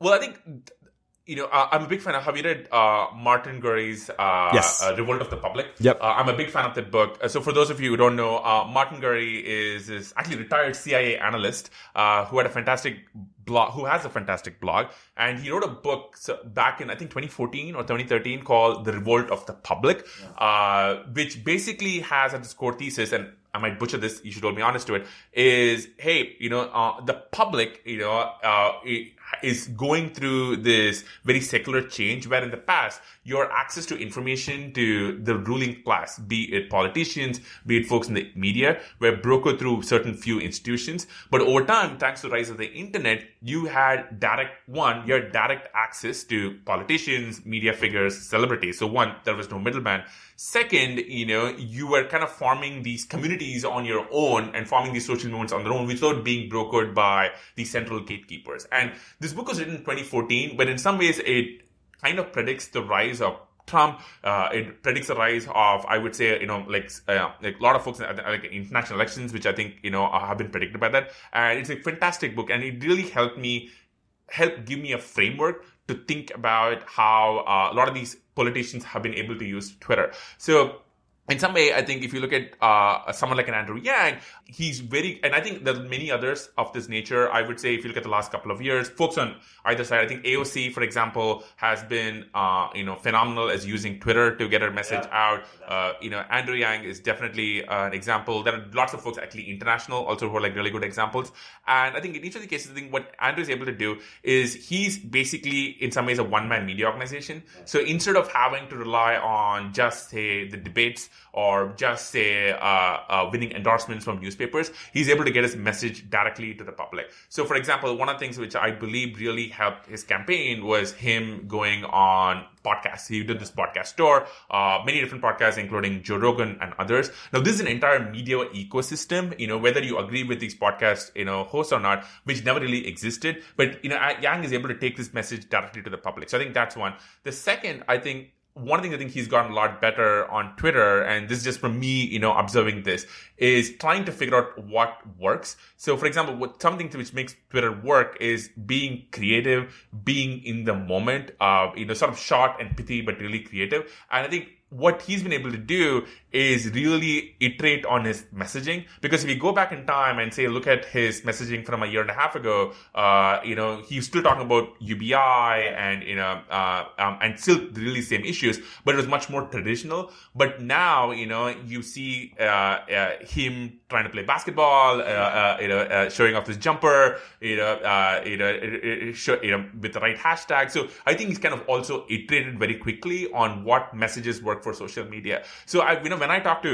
Well, I think, you know, uh, I'm a big fan of, have you read, uh, Martin Gurri's, uh, yes. Uh, Revolt of the Public? Yep. Uh, I'm a big fan of that book. Uh, so for those of you who don't know, Martin Gurri is, is actually retired CIA analyst, who had a fantastic blog, who has a fantastic blog, and he wrote a book back in I think 2014 or 2013 called "The Revolt of the Public," yeah. uh, which basically has at its core thesis, and I might butcher this. You should hold me honest to it. Is hey, you know, uh, the public, you know, uh, is going through this very secular change where in the past your access to information to the ruling class, be it politicians, be it folks in the media, were brokered through certain few institutions. But over time, thanks to the rise of the internet, you had direct one, you had direct access to politicians, media figures, celebrities. So one, there was no middleman. Second, you know, you were kind of forming these communities on your own and forming these social movements on their own without being brokered by the central gatekeepers. And this book was written in 2014, but in some ways it kind of predicts the rise of Trump. Uh, it predicts the rise of, I would say, you know, like, uh, like a lot of folks in like international elections, which I think, you know, have been predicted by that. And it's a fantastic book. And it really helped me, help give me a framework to think about how uh, a lot of these politicians have been able to use Twitter. So in some way, I think if you look at uh, someone like an Andrew Yang, he's very, and I think there are many others of this nature. I would say if you look at the last couple of years, folks on either side, I think AOC, for example, has been, uh, you know, phenomenal as using Twitter to get her message yeah. out. Uh, you know, Andrew Yang is definitely uh, an example. There are lots of folks actually international also who are like really good examples. And I think in each of the cases, I think what Andrew is able to do is he's basically in some ways a one man media organization. So instead of having to rely on just say the debates or just say uh, uh, winning endorsements from newspapers, he's able to get his message directly to the public. So, for example, one of the things which I believe really helped his campaign was him going on podcasts. He did this podcast tour, uh, many different podcasts, including Joe Rogan and others. Now, this is an entire media ecosystem, you know, whether you agree with these podcast, you know, hosts or not, which never really existed. But, you know, Yang is able to take this message directly to the public. So I think that's one. The second, I think, one thing I think he's gotten a lot better on Twitter, and this is just from me, you know, observing this, is trying to figure out what works. So, for example, what something which makes Twitter work is being creative, being in the moment, uh, you know, sort of short and pithy, but really creative. And I think what he's been able to do is really iterate on his messaging. Because if you go back in time and say, look at his messaging from a year and a half ago, uh, you know, he's still talking about UBI and, you know, uh, um, and still really same issues, but it was much more traditional. But now, you know, you see, uh, uh him trying to play basketball, uh, uh, you know, showing off his jumper, you know, you know, show, you know, with the right hashtag. So I think he's kind of also iterated very quickly on what messages work for social media. So I, you know, when I talk to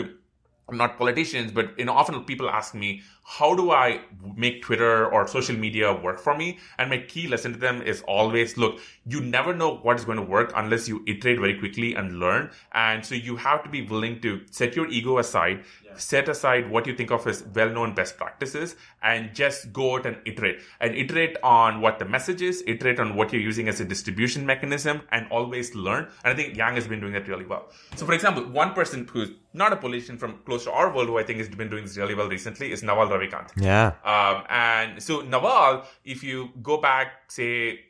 not politicians, but you know, often people ask me, how do I make Twitter or social media work for me? And my key lesson to them is always, look, you never know what is going to work unless you iterate very quickly and learn. And so you have to be willing to set your ego aside, yeah. set aside what you think of as well-known best practices and just go out and iterate and iterate on what the message is, iterate on what you're using as a distribution mechanism and always learn. And I think Yang has been doing that really well. So for example, one person who's not a politician from close to our world who I think has been doing this really well recently is Naval Yeah. Um, and so Naval, if you go back, say,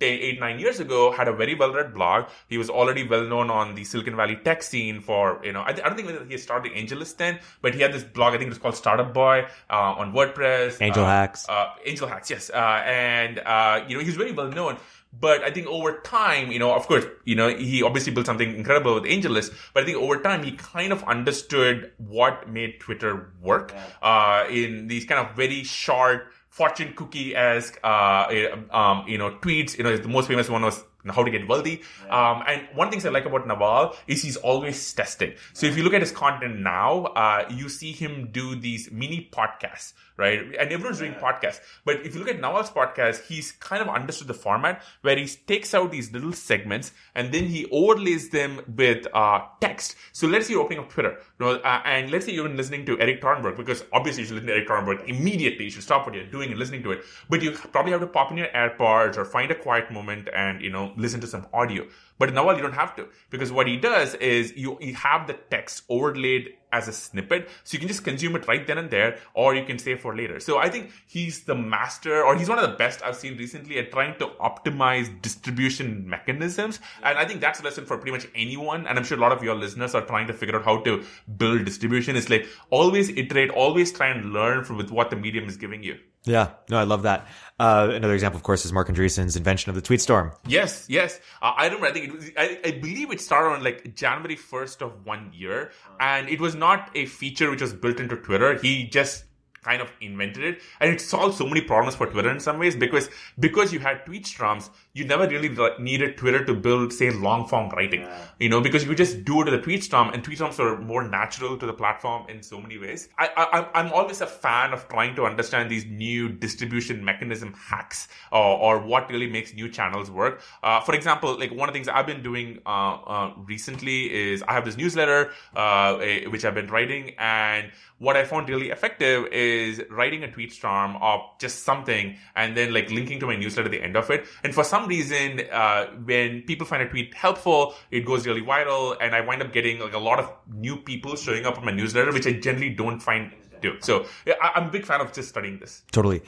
eight, nine years ago, had a very well read blog. He was already well known on the Silicon Valley tech scene for, you know, I, th- I don't think he started AngelList then, but he had this blog, I think it was called Startup Boy, uh, on WordPress. Angel uh, Hacks. Uh, Angel Hacks, yes. Uh, and, uh, you know, he's very well known. But I think over time, you know, of course, you know, he obviously built something incredible with AngelList, but I think over time he kind of understood what made Twitter work uh, in these kind of very short, fortune cookie esque, uh, um, you know, tweets. You know, the most famous one was how to get wealthy. Yeah. Um, and one thing I like about Naval is he's always testing. So if you look at his content now, uh, you see him do these mini podcasts, right? And everyone's doing podcasts. But if you look at Naval's podcast, he's kind of understood the format where he takes out these little segments and then he overlays them with uh, text. So let's say you're opening up Twitter, you know, uh, and let's say you're listening to Erik Torenberg because obviously you should listen to Erik Torenberg immediately. You should stop what you're doing and listening to it. But you probably have to pop in your AirPods or find a quiet moment and, you know, listen to some audio. But in Naval, you don't have to because what he does is you, you have the text overlaid as a snippet. So you can just consume it right then and there, or you can save for later. So I think he's the master, or he's one of the best I've seen recently at trying to optimize distribution mechanisms. And I think that's a lesson for pretty much anyone. And I'm sure a lot of your listeners are trying to figure out how to build distribution. It's like always iterate, always try and learn from with what the medium is giving you. Yeah, no, I love that. Uh, another example, of course, is Marc Andreessen's invention of the tweet storm. Yes, yes. Uh, I remember. I think it was. I, I, believe it started on like January first of one year, and it was not a feature which was built into Twitter. He just kind of invented it. And it solved so many problems for twitter in some ways because because you had tweet storms you never really needed twitter to build say long form writing. Yeah. you know because you just do it to the tweet storm and tweet storms are more natural to the platform in so many ways. I, I i'm always a fan of trying to understand these new distribution mechanism hacks or, or what really makes new channels work. Uh, for example like one of the things i've been doing uh, uh, recently is i have this newsletter uh, which i've been writing and what I found really effective is writing a tweet storm of just something and then like linking to my newsletter at the end of it. And for some reason, uh, when people find a tweet helpful, it goes really viral and I wind up getting like a lot of new people showing up on my newsletter, which I generally don't find do. So yeah, I, am a big fan of just studying this. Totally.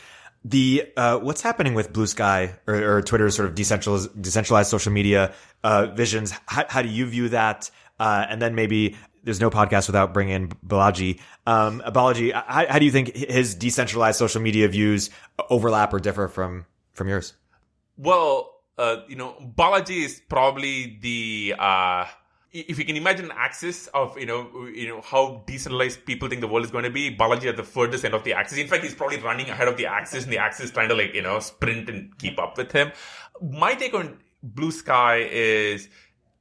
The uh, what's happening with Bluesky or, or Twitter's sort of decentralized, decentralized social media uh, visions? How, how do you view that? Uh, and then maybe there's no podcast without bringing in Balaji. Um, Balaji, how, how do you think his decentralized social media views overlap or differ from from yours? Well, uh, you know, Balaji is probably the uh, if you can imagine an axis of you know you know how decentralized people think the world is going to be, Balaji at the furthest end of the axis. In fact, he's probably running ahead of the axis, and the axis trying to like you know sprint and keep up with him. My take on Blue Sky is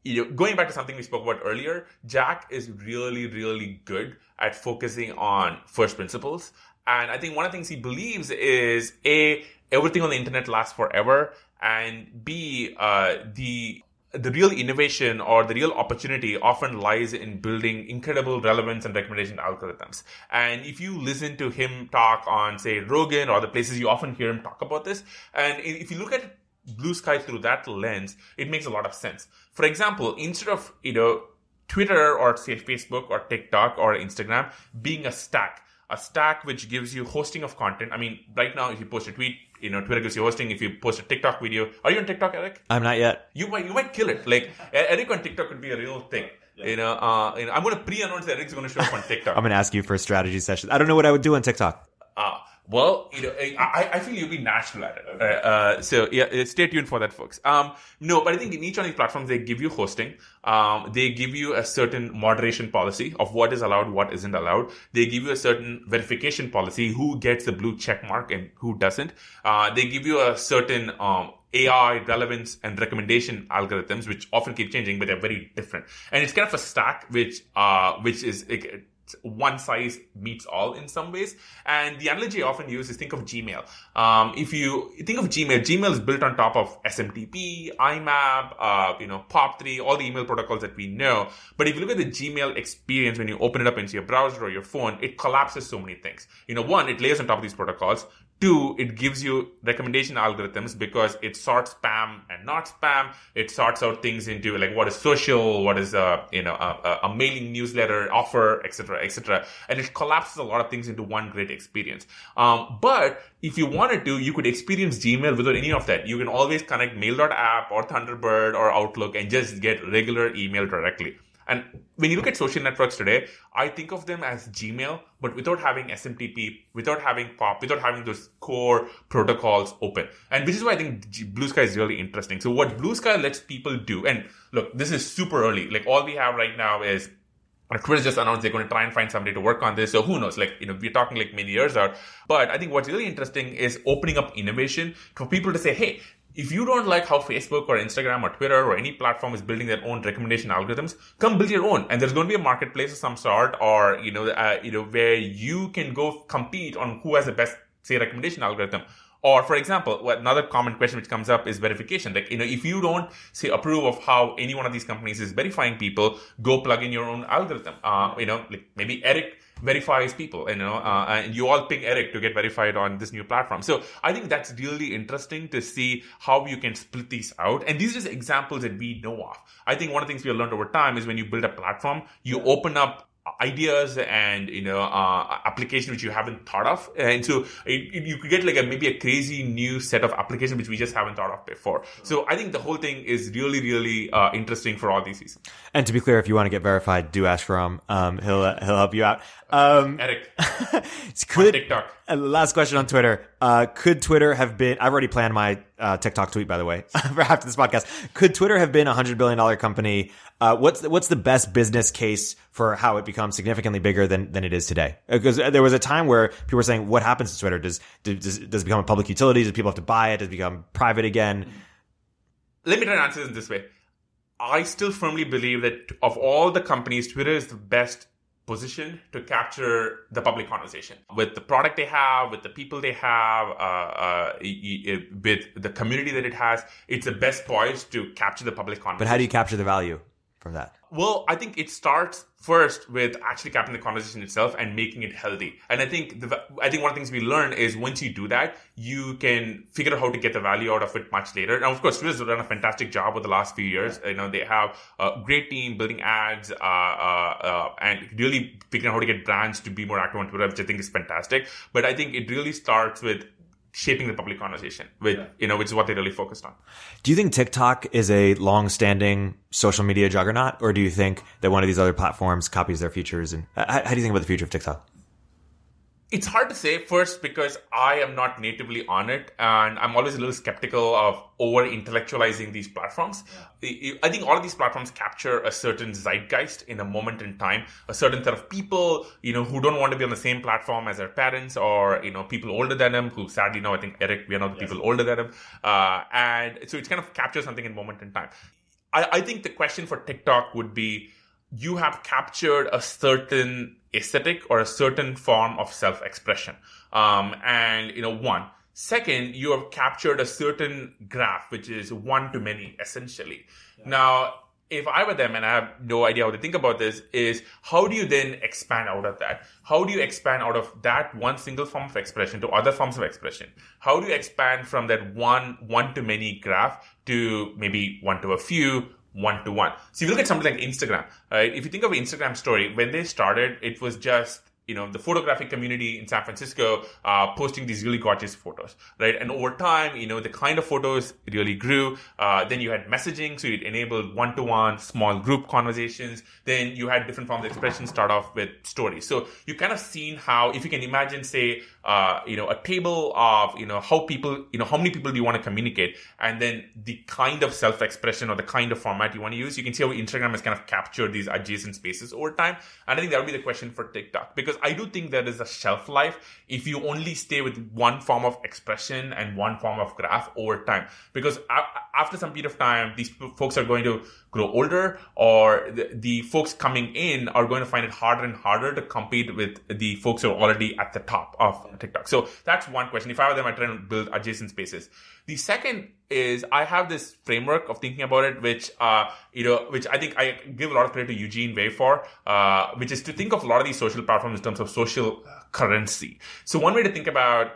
you know, going back to something we spoke about earlier, Jack is really, really good at focusing on first principles. And I think one of the things he believes is A, everything on the internet lasts forever, and B, uh, the the real innovation or the real opportunity often lies in building incredible relevance and recommendation algorithms. And if you listen to him talk on, say, Rogan or the places, you often hear him talk about this. And if you look at Bluesky through that lens, it makes a lot of sense. For example, instead of, you know, Twitter or say Facebook or TikTok or Instagram being a stack, a stack which gives you hosting of content. I mean, right now, if you post a tweet, you know, Twitter gives you hosting. If you post a TikTok video, are you on TikTok, Eric? I'm not yet. You might, you might kill it. Like Eric on TikTok could be a real thing. You know, uh, you know, I'm going to pre-announce that Eric's going to show up on TikTok. I'm going to ask you for a strategy session. I don't know what I would do on TikTok. Uh, well, you know, I, I feel you'll be natural at it. Uh, uh, so yeah, stay tuned for that, folks. Um, no, but I think in each one of these platforms, they give you hosting. Um, they give you a certain moderation policy of what is allowed, what isn't allowed. They give you a certain verification policy, who gets the blue check mark and who doesn't. Uh, they give you a certain, um, AI relevance and recommendation algorithms, which often keep changing, but they're very different. And it's kind of a stack, which, uh, which is, it, one size meets all in some ways. And the analogy I often use is think of Gmail. Um, if you think of Gmail, Gmail is built on top of SMTP, IMAP, uh, you know, POP3, all the email protocols that we know. But if you look at the Gmail experience when you open it up into your browser or your phone, it collapses so many things. You know, one, it layers on top of these protocols. Two, it gives you recommendation algorithms because it sorts spam and not spam. It sorts out things into like what is social, what is a you know a, a mailing newsletter offer, etc., etc. And it collapses a lot of things into one great experience. Um, but if you wanted to, you could experience Gmail without any of that. You can always connect Mail.app or Thunderbird or Outlook and just get regular email directly. And when you look at social networks today, I think of them as Gmail, but without having SMTP, without having POP, without having those core protocols open. And which is why I think Blue Sky is really interesting. So what Blue Sky lets people do, and look, this is super early. Like all we have right now is Twitter just announced they're going to try and find somebody to work on this. So who knows? Like, you know, we're talking like many years out. But I think what's really interesting is opening up innovation for people to say, hey, if you don't like how Facebook or Instagram or Twitter or any platform is building their own recommendation algorithms, come build your own. And there's going to be a marketplace of some sort, or you know, uh, you know, where you can go compete on who has the best, say, recommendation algorithm. Or, for example, another common question which comes up is verification. Like, you know, if you don't say approve of how any one of these companies is verifying people, go plug in your own algorithm. Uh, you know, like maybe Eric verifies people, you know, uh, and you all ping Eric to get verified on this new platform. So I think that's really interesting to see how you can split these out. And these are just examples that we know of. I think one of the things we have learned over time is when you build a platform, you open up ideas and you know uh, application which you haven't thought of and so it, it, you could get like a maybe a crazy new set of applications which we just haven't thought of before so i think the whole thing is really really uh, interesting for all these reasons and to be clear if you want to get verified do ask Ram. Um, he'll uh, he'll help you out um, eric could tiktok uh, last question on twitter uh, could twitter have been i've already planned my uh, tiktok tweet by the way for after this podcast could twitter have been a hundred billion dollar company uh, what's the, what's the best business case for how it becomes significantly bigger than, than it is today? Because there was a time where people were saying, "What happens to Twitter? Does does does it become a public utility? Does people have to buy it? Does it become private again?" Let me try and answer this in this way. I still firmly believe that of all the companies, Twitter is the best position to capture the public conversation with the product they have, with the people they have, uh, uh, with the community that it has. It's the best poised to capture the public conversation. But how do you capture the value? From that? Well, I think it starts first with actually capturing the conversation itself and making it healthy. And I think the, I think one of the things we learn is once you do that, you can figure out how to get the value out of it much later. Now, of course, Twitter's done a fantastic job over the last few years. You know, they have a great team building ads, uh, uh, uh, and really figuring out how to get brands to be more active on Twitter, which I think is fantastic. But I think it really starts with shaping the public conversation, which yeah. you know, which is what they really focused on. Do you think TikTok is a long-standing social media juggernaut, or do you think that one of these other platforms copies their features? And uh, how, how do you think about the future of TikTok? It's hard to say first because I am not natively on it and I'm always a little skeptical of over intellectualizing these platforms. Yeah. I think all of these platforms capture a certain zeitgeist in a moment in time, a certain set of people, you know, who don't want to be on the same platform as their parents or, you know, people older than them who sadly now I think Eric, we are not the yes. people older than him. Uh, and so it's kind of captures something in moment in time. I, I think the question for TikTok would be, you have captured a certain aesthetic or a certain form of self-expression. Um, and, you know, one. Second, you have captured a certain graph, which is one to many, essentially. Yeah. Now, if I were them and I have no idea how to think about this, is how do you then expand out of that? How do you expand out of that one single form of expression to other forms of expression? How do you expand from that one one to many graph to maybe one to a few, one to one. So if you look at something like Instagram, right? If you think of Instagram story, when they started, it was just you know the photographic community in San Francisco uh, posting these really gorgeous photos, right? And over time, you know the kind of photos really grew. Uh, then you had messaging, so it enabled one-to-one, small group conversations. Then you had different forms of expression. Start off with stories. So you kind of seen how, if you can imagine, say, uh, you know, a table of you know how people, you know, how many people do you want to communicate, and then the kind of self-expression or the kind of format you want to use. You can see how Instagram has kind of captured these adjacent spaces over time. And I think that would be the question for TikTok because I do think there is a shelf life if you only stay with one form of expression and one form of graph over time. Because after some period of time, these folks are going to grow older or the, the folks coming in are going to find it harder and harder to compete with the folks who are already at the top of TikTok. So that's one question. If I were them, I try to build adjacent spaces. The second is I have this framework of thinking about it, which uh, you know, which I think I give a lot of credit to Eugene Wei for, uh, which is to think of a lot of these social platforms in terms of social currency. So one way to think about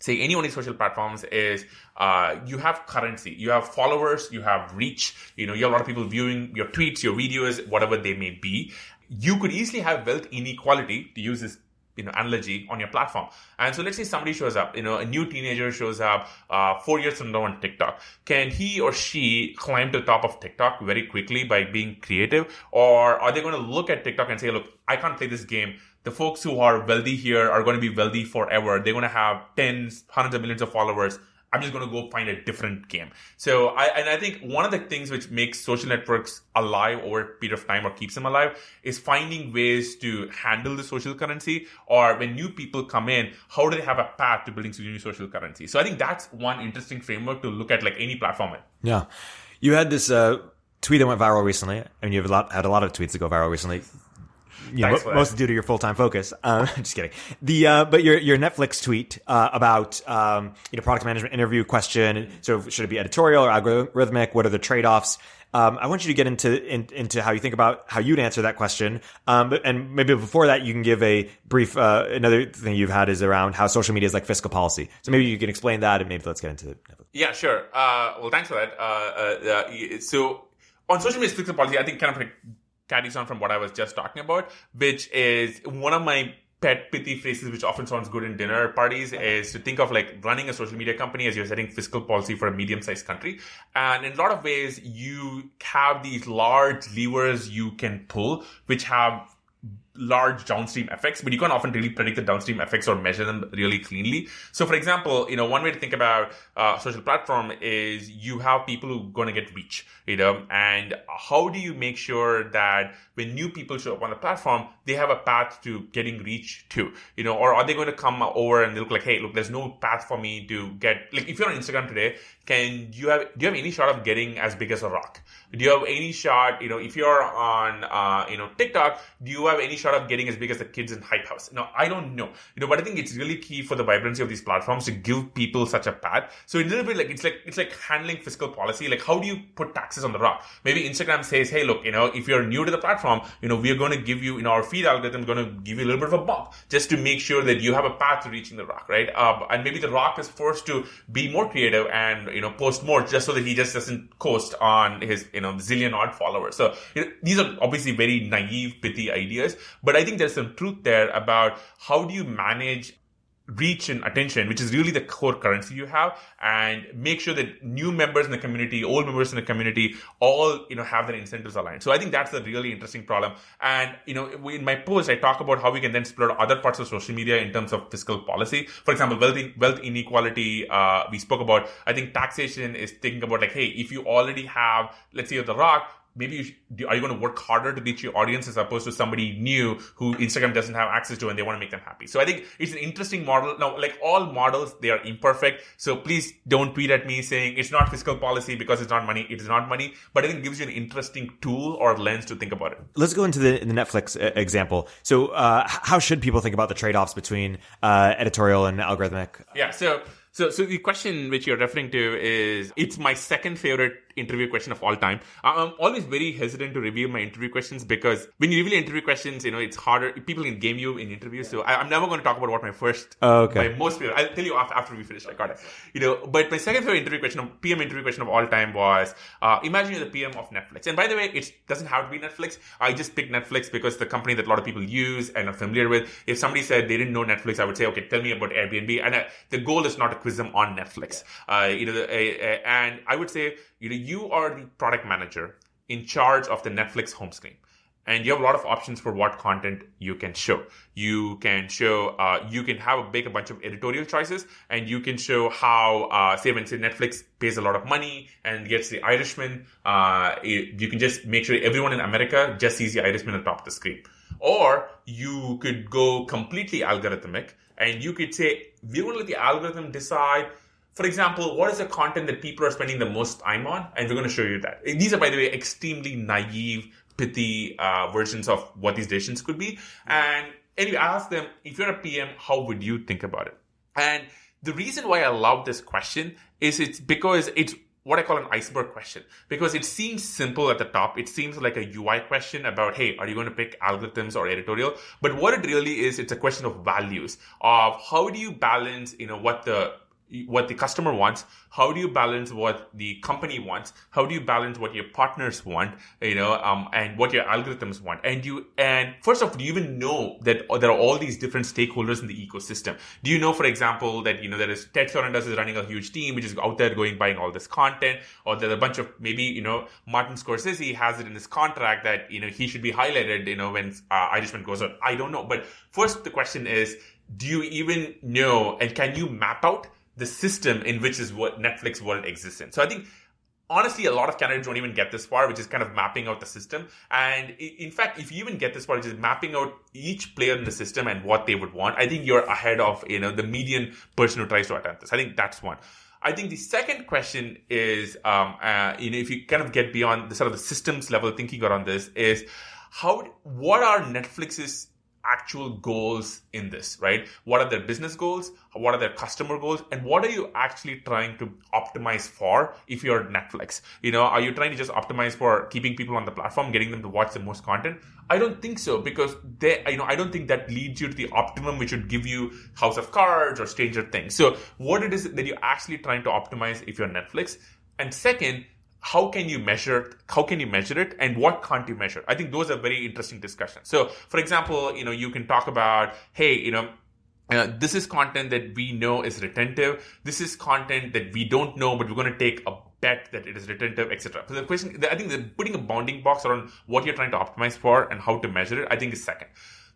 say any one of these social platforms is uh, you have currency you have followers you have reach you know you have a lot of people viewing your tweets your videos whatever they may be you could easily have wealth inequality to use this you know analogy on your platform. And so let's say somebody shows up you know a new teenager shows up uh, four years from now on tiktok. Can he or she climb to the top of tiktok very quickly by being creative? Or are they going to look at tiktok and say look i can't play this game. The folks who are wealthy here are going to be wealthy forever. They're going to have tens hundreds of millions of followers I'm just going to go find a different game. So I, and I think one of the things which makes social networks alive over a period of time or keeps them alive is finding ways to handle the social currency or when new people come in, how do they have a path to building new social currency? So I think that's one interesting framework to look at like any platform. Yeah. You had this, uh, tweet that went viral recently, and you've had a lot of tweets that go viral recently you know, most due to your full time focus. Uh, just kidding. The uh, but your your Netflix tweet uh, about um, you know product management interview question. So should it be editorial or algorithmic? What are the trade offs? Um, I want you to get into in, into how you think about how you'd answer that question. Um, and maybe before that, you can give a brief. Uh, another thing you've had is around how social media is like fiscal policy. So maybe you can explain that, and maybe let's get into it. Yeah, sure. Uh, well, thanks for that. Uh, so on social media fiscal policy, I think kind of like carries on from what I was just talking about, which is one of my pet pithy phrases which often sounds good in dinner parties is to think of like running a social media company as you're setting fiscal policy for a medium-sized country. And in a lot of ways you have these large levers you can pull which have large downstream effects, but you can't often really predict the downstream effects or measure them really cleanly. So, for example, you know, one way to think about uh, social platform is you have people who are going to get reach, you know, and how do you make sure that when new people show up on the platform, they have a path to getting reach too, you know, or are they going to come over and they look like, hey, look, there's no path for me to get, like, if you're on Instagram today, can you have, do you have any shot of getting as big as a rock? Do you have any shot, you know, if you're on, uh, you know, TikTok, do you have any shot of getting as big as the kids in Hype House? Now, I don't know. You know, but I think it's really key for the vibrancy of these platforms to give people such a path. So a little bit like, it's like, it's like handling fiscal policy. Like, how do you put taxes on the rock? Maybe Instagram says, hey, look, you know, if you're new to the platform, you know, we are going to give you, in our feed algorithm, going to give you a little bit of a bump just to make sure that you have a path to reaching the rock, right? Uh, and maybe the rock is forced to be more creative and, you know, post more just so that he just doesn't coast on his, you know, zillion odd followers. So you know, these are obviously very naive, pithy ideas, but I think there's some truth there about how do you manage reach and attention, which is really the core currency you have, and make sure that new members in the community, old members in the community, all you know have their incentives aligned. So I think that's a really interesting problem. And you know, in my post, I talk about how we can then explore other parts of social media in terms of fiscal policy. For example, wealth wealth inequality. Uh, we spoke about. I think taxation is thinking about like, hey, if you already have, let's say, The Rock maybe you should, are you going to work harder to reach your audience as opposed to somebody new who Instagram doesn't have access to and they want to make them happy. So I think it's an interesting model. Now, like all models, they are imperfect. So please don't tweet at me saying it's not fiscal policy because it's not money. It is not money, but I think it gives you an interesting tool or lens to think about it. Let's go into the, the Netflix uh, example. So uh, how should people think about the trade-offs between uh, editorial and algorithmic? Yeah. So so, so the question which you're referring to is it's my second favorite interview question of all time. I'm always very hesitant to reveal my interview questions because when you reveal interview questions, you know, it's harder. People can game you in interviews. So I, am never going to talk about what my first, oh, okay. my most favorite, I'll tell you after, after we finish. I got it. You know, but my second favorite interview question, PM interview question of all time was, uh, imagine you're the PM of Netflix. And by the way, it doesn't have to be Netflix. I just picked Netflix because the company that a lot of people use and are familiar with. If somebody said they didn't know Netflix, I would say, okay, tell me about Airbnb. And uh, the goal is not to quiz them on Netflix. Uh, you know, uh, uh, and I would say, you know, you are the product manager in charge of the Netflix home screen. And you have a lot of options for what content you can show. You can show, uh, you can have a, make a bunch of editorial choices, and you can show how, uh, say, when say Netflix pays a lot of money and gets the Irishman, uh, it, you can just make sure everyone in America just sees the Irishman on top of the screen. Or you could go completely algorithmic, and you could say, we're going to let the algorithm decide for example, what is the content that people are spending the most time on? And we're going to show you that. These are, by the way, extremely naive, pithy uh, versions of what these decisions could be. And anyway, I asked them, if you're a PM, how would you think about it? And the reason why I love this question is it's because it's what I call an iceberg question because it seems simple at the top. It seems like a UI question about, hey, are you going to pick algorithms or editorial? But what it really is, it's a question of values of how do you balance, you know, what the what the customer wants how do you balance what the company wants how do you balance what your partners want you know um, and what your algorithms want? And you and first off do you even know that there are all these different stakeholders in the ecosystem? Do you know for example that you know there is ted sarandos is running a huge team which is out there going buying all this content or there's a bunch of maybe you know martin scorsese has it in his contract that you know he should be highlighted you know when uh, irishman goes out. I don't know. But first the question is do you even know and can you map out the system in which is what Netflix world exists in. So I think honestly, a lot of candidates don't even get this far, which is kind of mapping out the system. And in fact, if you even get this far, which is mapping out each player in the system and what they would want, I think you're ahead of, you know, the median person who tries to attempt this. I think that's one. I think the second question is, um, uh, you know, if you kind of get beyond the sort of the systems level thinking around this is how, what are Netflix's actual goals in this, right? What are their business goals? What are their customer goals? And what are you actually trying to optimize for if you're Netflix? You know, are you trying to just optimize for keeping people on the platform, getting them to watch the most content? I don't think so because they, you know, I don't think that leads you to the optimum which would give you House of Cards or Stranger Things. So what it is that you're actually trying to optimize if you're Netflix? And second, how can you measure how can you measure it and what can't you measure i think those are very interesting discussions so for example you know you can talk about hey you know uh, this is content that we know is retentive. This is content that we don't know, but we're going to take a bet that it is retentive, etc. So the question, I think, the putting a bounding box around what you're trying to optimize for and how to measure it, I think is second.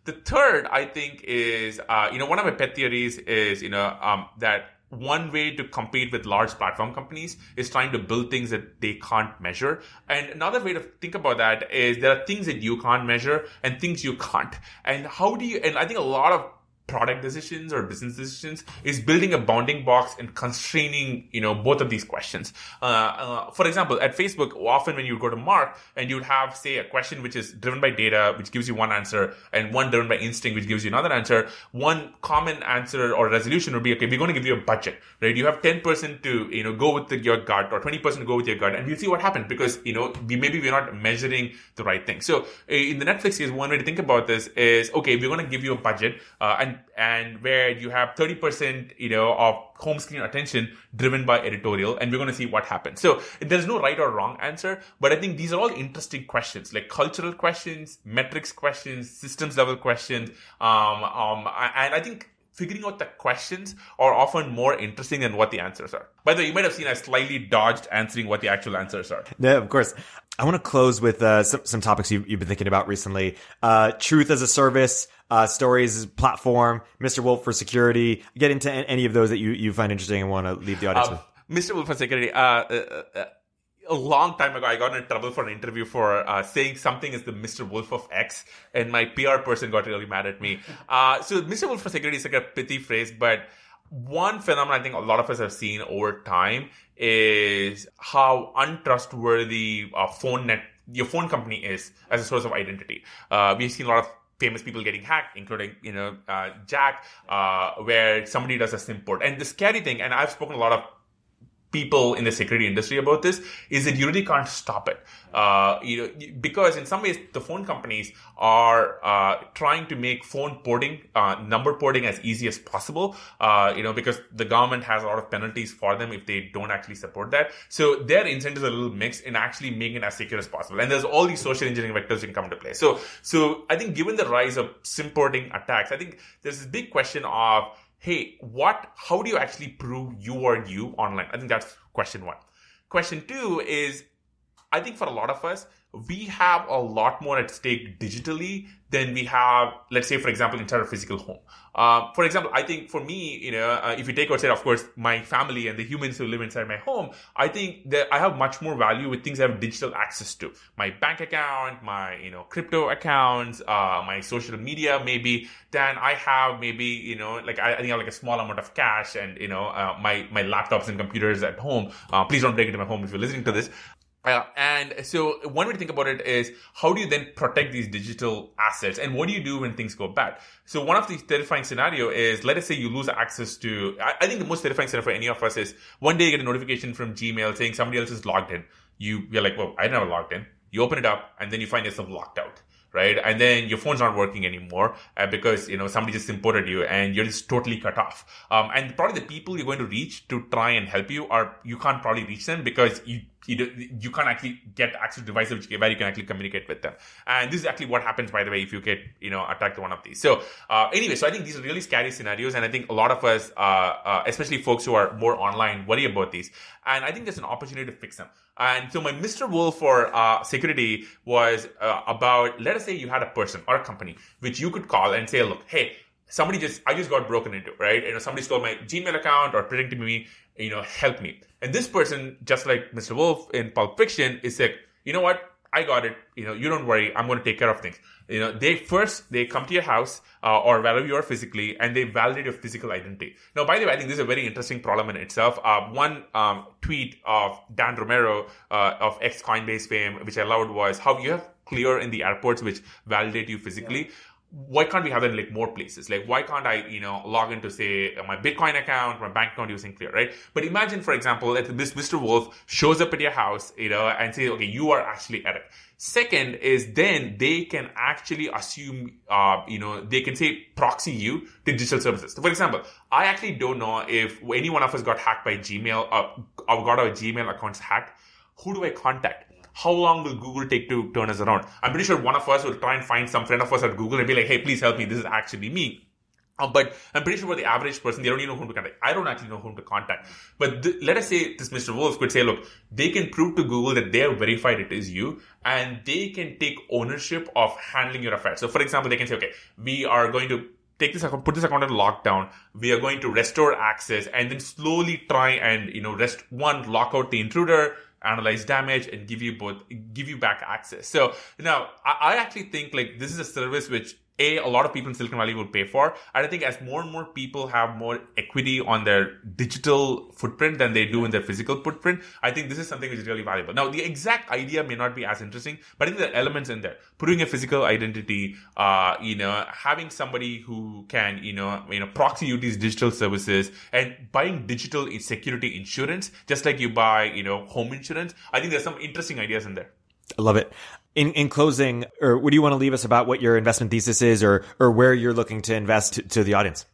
The third, I think, is uh, you know one of my pet theories is you know um, that one way to compete with large platform companies is trying to build things that they can't measure. And another way to think about that is there are things that you can't measure and things you can't. And how do you, and I think a lot of product decisions or business decisions is building a bounding box and constraining you know both of these questions. Uh, uh, for example at facebook often when you go to mark and you'd have say a question which is driven by data which gives you one answer and one driven by instinct which gives you another answer one common answer or resolution would be okay we're going to give you a budget right? You have 10% to you know go with the, your gut or 20% to go with your gut and we'll see what happens because you know we, maybe we're not measuring the right thing. So in the netflix case one way to think about this is okay we're going to give you a budget uh, and and where you have 30% you know of home screen attention driven by editorial and we're going to see what happens so there's no right or wrong answer but i think these are all interesting questions like cultural questions metrics questions systems level questions um, um, and i think figuring out the questions are often more interesting than what the answers are. By the way, you might have seen I slightly dodged answering what the actual answers are. Yeah, of course. I want to close with uh, some, some topics you've, you've, been thinking about recently. Uh, truth as a service, uh, stories platform, Mr. Wolf for security. Get into any of those that you, you find interesting and want to leave the audience um, with. Mr. Wolf for security. Uh, uh, uh, a long time ago, I got in trouble for an interview for uh, saying something is the Mr. Wolf of X, and my PR person got really mad at me. Uh, so, Mr. Wolf for security is like a pithy phrase, but one phenomenon I think a lot of us have seen over time is how untrustworthy a phone net your phone company is as a source of identity. Uh, we've seen a lot of famous people getting hacked, including you know uh, Jack, uh, where somebody does a SIM port. And the scary thing, and I've spoken a lot of people in the security industry about this is that you really can't stop it. Uh, you know, because in some ways the phone companies are uh, trying to make phone porting, uh, number porting as easy as possible. Uh, you know, because the government has a lot of penalties for them if they don't actually support that. So their incentives are a little mixed in actually making it as secure as possible. And there's all these social engineering vectors that can come into play. So, so I think given the rise of SIM porting attacks, I think there's this big question of hey, what, how do you actually prove you are you online? I think that's question one. Question two is, I think for a lot of us, we have a lot more at stake digitally than we have, let's say, for example, entire physical home. Uh, for example, I think for me, you know, uh, if you take outside, of course, my family and the humans who live inside my home, I think that I have much more value with things I have digital access to. My bank account, my, you know, crypto accounts, uh, my social media, maybe, than I have maybe, you know, like I, I think I have like a small amount of cash and, you know, uh, my, my laptops and computers at home. Uh, please don't break into my home if you're listening to this. Uh, and so one way to think about it is how do you then protect these digital assets and what do you do when things go bad? So one of the terrifying scenario is let us say you lose access to, I, I think the most terrifying scenario for any of us is one day you get a notification from Gmail saying somebody else is logged in. You, you're like, well, I never logged in. You open it up and then you find yourself locked out right? And then your phone's not working anymore uh, because you know somebody just imported you and you're just totally cut off. Um, and probably the people you're going to reach to try and help you are you can't probably reach them because you you, you can't actually get access to devices where you can actually communicate with them. And this is actually what happens, by the way, if you get, you know, attacked one of these. So, uh, anyway, so I think these are really scary scenarios. And I think a lot of us, uh, uh, especially folks who are more online, worry about these. And I think there's an opportunity to fix them. And so my Mr. Wolf for uh, security was uh, about, let us say you had a person or a company which you could call and say, look, hey, somebody just I just got broken into, right? You know, somebody stole my Gmail account or to me, you know, help me. And this person, just like Mr. Wolf in Pulp Fiction, is like, you know what? I got it. You know, you don't worry. I'm going to take care of things. You know, they first they come to your house uh, or wherever you are physically, and they validate your physical identity. Now, by the way, I think this is a very interesting problem in itself. Uh, one um, tweet of Dan Romero uh, of ex Coinbase fame, which I loved, was how you have Clear in the airports, which validate you physically. Yeah why can't we have that in like more places? Like, why can't I, you know, log into say my Bitcoin account, my bank account using Clear, right? But imagine, for example, that this Mr. Wolf shows up at your house, you know, and say, okay, you are actually Eric. Second is then they can actually assume, uh, you know, they can say proxy you to digital services. For example, I actually don't know if any one of us got hacked by Gmail uh, or got our Gmail accounts hacked. Who do I contact? How long will Google take to turn us around? I'm pretty sure one of us will try and find some friend of us at Google and be like, hey, please help me. This is actually me. Um, but I'm pretty sure for the average person, they don't even know whom to contact. I don't actually know whom to contact. But th- let us say this Mr. Wolf could say, look, they can prove to Google that they have verified it is you and they can take ownership of handling your affairs. So for example, they can say, okay, we are going to take this account, put this account on lockdown. We are going to restore access and then slowly try and, you know, rest one, lock out the intruder, analyze damage and give you both give you back access. So now I, I actually think like this is a service which a a lot of people in silicon valley would pay for. And i think as more and more people have more equity on their digital footprint than they do in their physical footprint i think this is something which is really valuable. Now the exact idea may not be as interesting but i think are elements in there. Putting a physical identity uh you know having somebody who can you know you know proxy you these digital services and buying digital security insurance just like you buy you know home insurance. I think there's some interesting ideas in there. I love it. In in closing, or what do you want to leave us about what your investment thesis is, or or where you're looking to invest to, to the audience?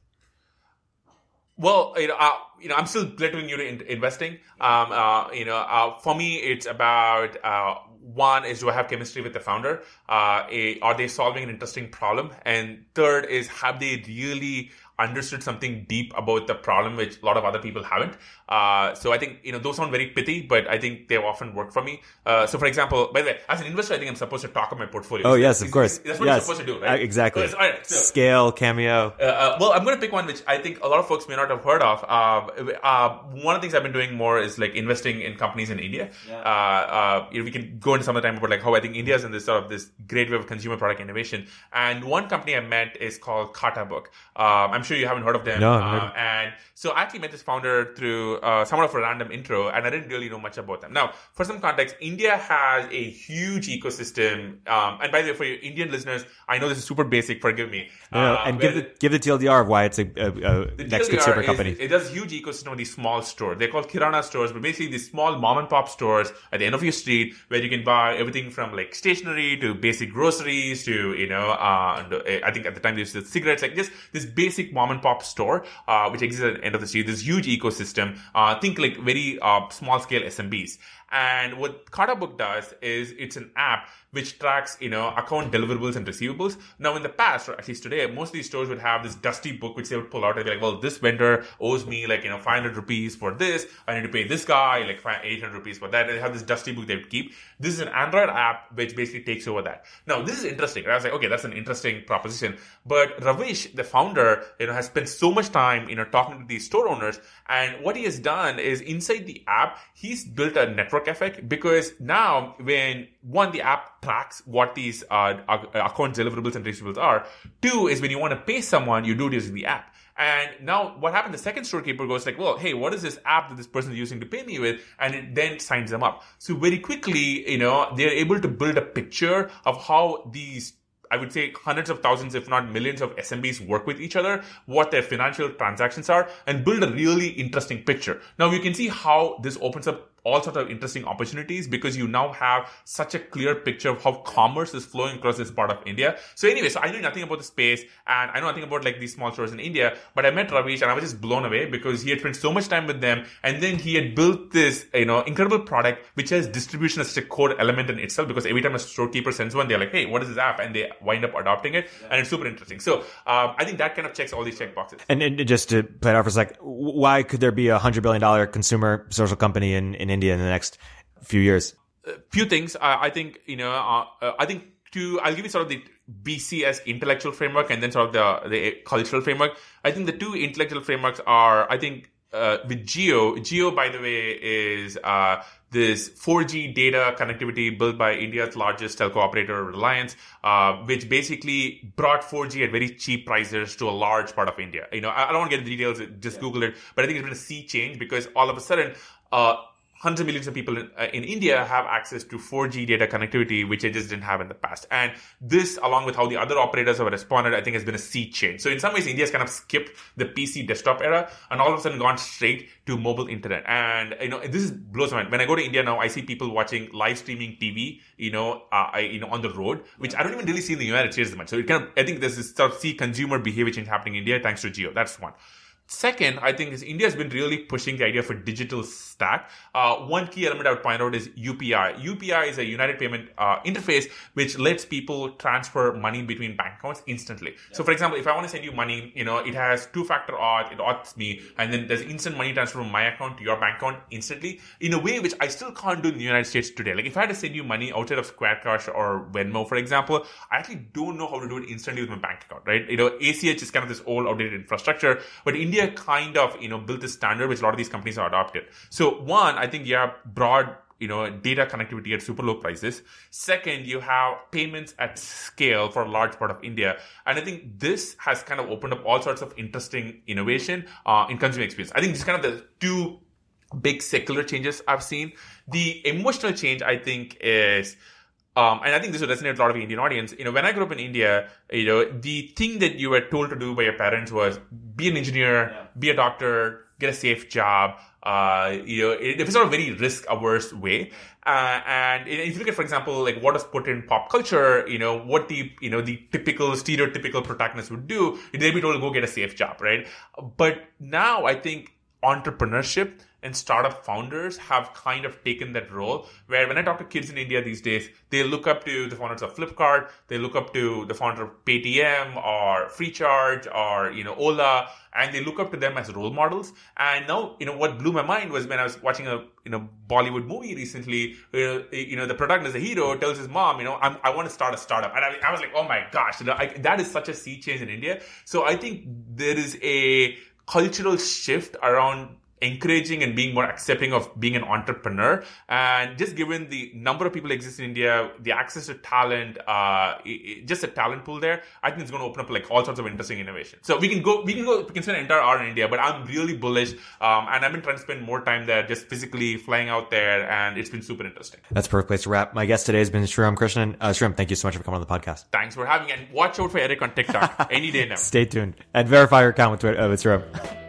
Well, you know, uh, you know, I'm still relatively new to in- investing. Um, uh, you know, uh, for me, it's about uh, one is do I have chemistry with the founder? Uh, a, are they solving an interesting problem? And third is have they really understood something deep about the problem, which a lot of other people haven't. Uh, so I think you know those sound very pithy, but I think they've often work for me. Uh, so for example, by the way, as an investor, I think I'm supposed to talk about my portfolio. Oh yes, of course. That's what yes. you're supposed to do, right? Uh, exactly. So, all right, so- Scale, cameo. uh, uh, well, I'm going to pick one which I think a lot of folks may not have heard of. Uh, uh, one of the things I've been doing more is like investing in companies in India. Uh, uh, you know, we can go into some of the time about like how I think India is in this sort of this great way of consumer product innovation. And one company I met is called Khatabook. Um, I'm sure you haven't heard of them. No, Uh, and so I actually met this founder through uh, somewhat of a random intro, and I didn't really know much about them. Now, for some context, India has a huge ecosystem. Um, and by the way, for your Indian listeners, I know this is super basic. Forgive me. No, no, Uh, and give the give the TLDR of why it's a, a, a next consumer is- company. It does huge ecosystem of these small stores. They're called Kirana stores, but basically these small mom and pop stores at the end of your street where you can buy everything from like stationery to basic groceries to, you know, uh, uh, I think at the time they used to cigarettes, like just this basic mom and pop store, uh, which exists at the end of the street. This huge ecosystem. Uh, think like very, uh, small scale SMBs. And what Khatabook does is it's an app which tracks, you know, account deliverables and receivables. Now, in the past, or at least today, most of these stores would have this dusty book which they would pull out and be like, well, this vendor owes me like, you know, 500 rupees for this. I need to pay this guy like 800 rupees for that. And they have this dusty book they would keep. This is an Android app which basically takes over that. Now, this is interesting. Right? I was like, okay, that's an interesting proposition. But Ravish, the founder, you know, has spent so much time, you know, talking to these store owners. And what he has done is inside the app, he's built a network because now when one, the app tracks what these uh, uh, account deliverables and receivables are. Two is when you want to pay someone, you do it using the app. And now what happened? The second storekeeper goes like, well, hey, what is this app that this person is using to pay me with? And it then signs them up. So very quickly, you know, they're able to build a picture of how these I would say hundreds of thousands, if not millions of SMBs work with each other, what their financial transactions are, and build a really interesting picture. Now you can see how this opens up all sorts of interesting opportunities because you now have such a clear picture of how commerce is flowing across this part of India. So anyway, so I knew nothing about the space and I know nothing about like these small stores in India, but I met Ravish and I was just blown away because he had spent so much time with them and then he had built this, you know, incredible product which has distribution as such a core element in itself because every time a storekeeper sends one, they're like, hey, what is this app? And they wind up adopting it and it's super interesting. So um, I think that kind of checks all these check boxes. And, and just to play it out for a sec, why could there be a hundred billion dollar consumer social company in, in India in the next few years? A few things. I, I think you know. Uh, uh, I think to I'll give you sort of the BCS intellectual framework and then sort of the the cultural framework. I think the two intellectual frameworks are I think uh, with Jio. Jio, by the way, is uh, this 4G data connectivity built by India's largest telco operator, Reliance, uh, which basically brought 4G at very cheap prices to a large part of India. You know, I, I don't want to get into details, just Google it, but I think it's been a sea change because all of a sudden, uh, hundreds of millions of people in, uh, in India have access to 4G data connectivity, which they just didn't have in the past. And this, along with how the other operators have responded, I think has been a sea change. So in some ways, India's kind of skipped the PC desktop era and all of a sudden gone straight to mobile internet. And, you know, this is blows my mind. When I go to India now, I see people watching live streaming TV, you know, uh, I, you know, on the road, which I don't even really see in the United States as much. So it kind of, I think there's this sort of see consumer behavior change happening in India thanks to Jio. That's one. Second, I think is India has been really pushing the idea for digital stack. Uh, one key element I would point out is UPI. UPI is a United Payment uh, interface which lets people transfer money between bank accounts instantly. So, for example, if I want to send you money, you know, it has two-factor auth, it auths me, and then there's instant money transfer from my account to your bank account instantly in a way which I still can't do in the United States today. Like if I had to send you money outside of Square Cash or Venmo, for example, I actually don't know how to do it instantly with my bank account, right? You know, ACH is kind of this old outdated infrastructure, but India kind of, you know, built this standard which a lot of these companies are adopted. So one, I think you have broad you know, data connectivity at super low prices. Second, you have payments at scale for a large part of India. And I think this has kind of opened up all sorts of interesting innovation uh, in consumer experience. I think this is kind of the two big secular changes I've seen. The emotional change, I think, is um, and I think this will resonate with a lot of Indian audience. You know, when I grew up in India, you know, the thing that you were told to do by your parents was be an engineer, yeah. be a doctor, get a safe job. Uh, you know, it, it was sort of a very risk averse way. Uh, and if you look at, for example, like what is put in pop culture, you know, what the, you know, the typical stereotypical protagonist would do, they'd be told to go get a safe job, right? But now I think entrepreneurship and startup founders have kind of taken that role where when I talk to kids in India these days, they look up to the founders of Flipkart, they look up to the founder of Paytm or Freecharge or, you know, Ola, and they look up to them as role models. And now, you know, what blew my mind was when I was watching a, you know, Bollywood movie recently, you know, the protagonist, the hero, tells his mom, you know, I'm, i want to start a startup. And I, I was like, oh my gosh, you know, I, that is such a sea change in India. So I think there is a cultural shift around encouraging and being more accepting of being an entrepreneur. And just given the number of people exist in India, the access to talent, uh, it, just a talent pool there, I think it's going to open up like all sorts of interesting innovation. So we can go, we can go, we can spend an entire hour in India, but I'm really bullish. Um, and I've been trying to spend more time there, just physically flying out there, and it's been super interesting. That's a perfect place to wrap. My guest today has been Sriram Krishnan. Uh, Sriram, thank you so much for coming on the podcast. Thanks for having me, and watch out for Erik on TikTok any day now. Stay tuned and verify your account with, Twitter, uh, with Sriram.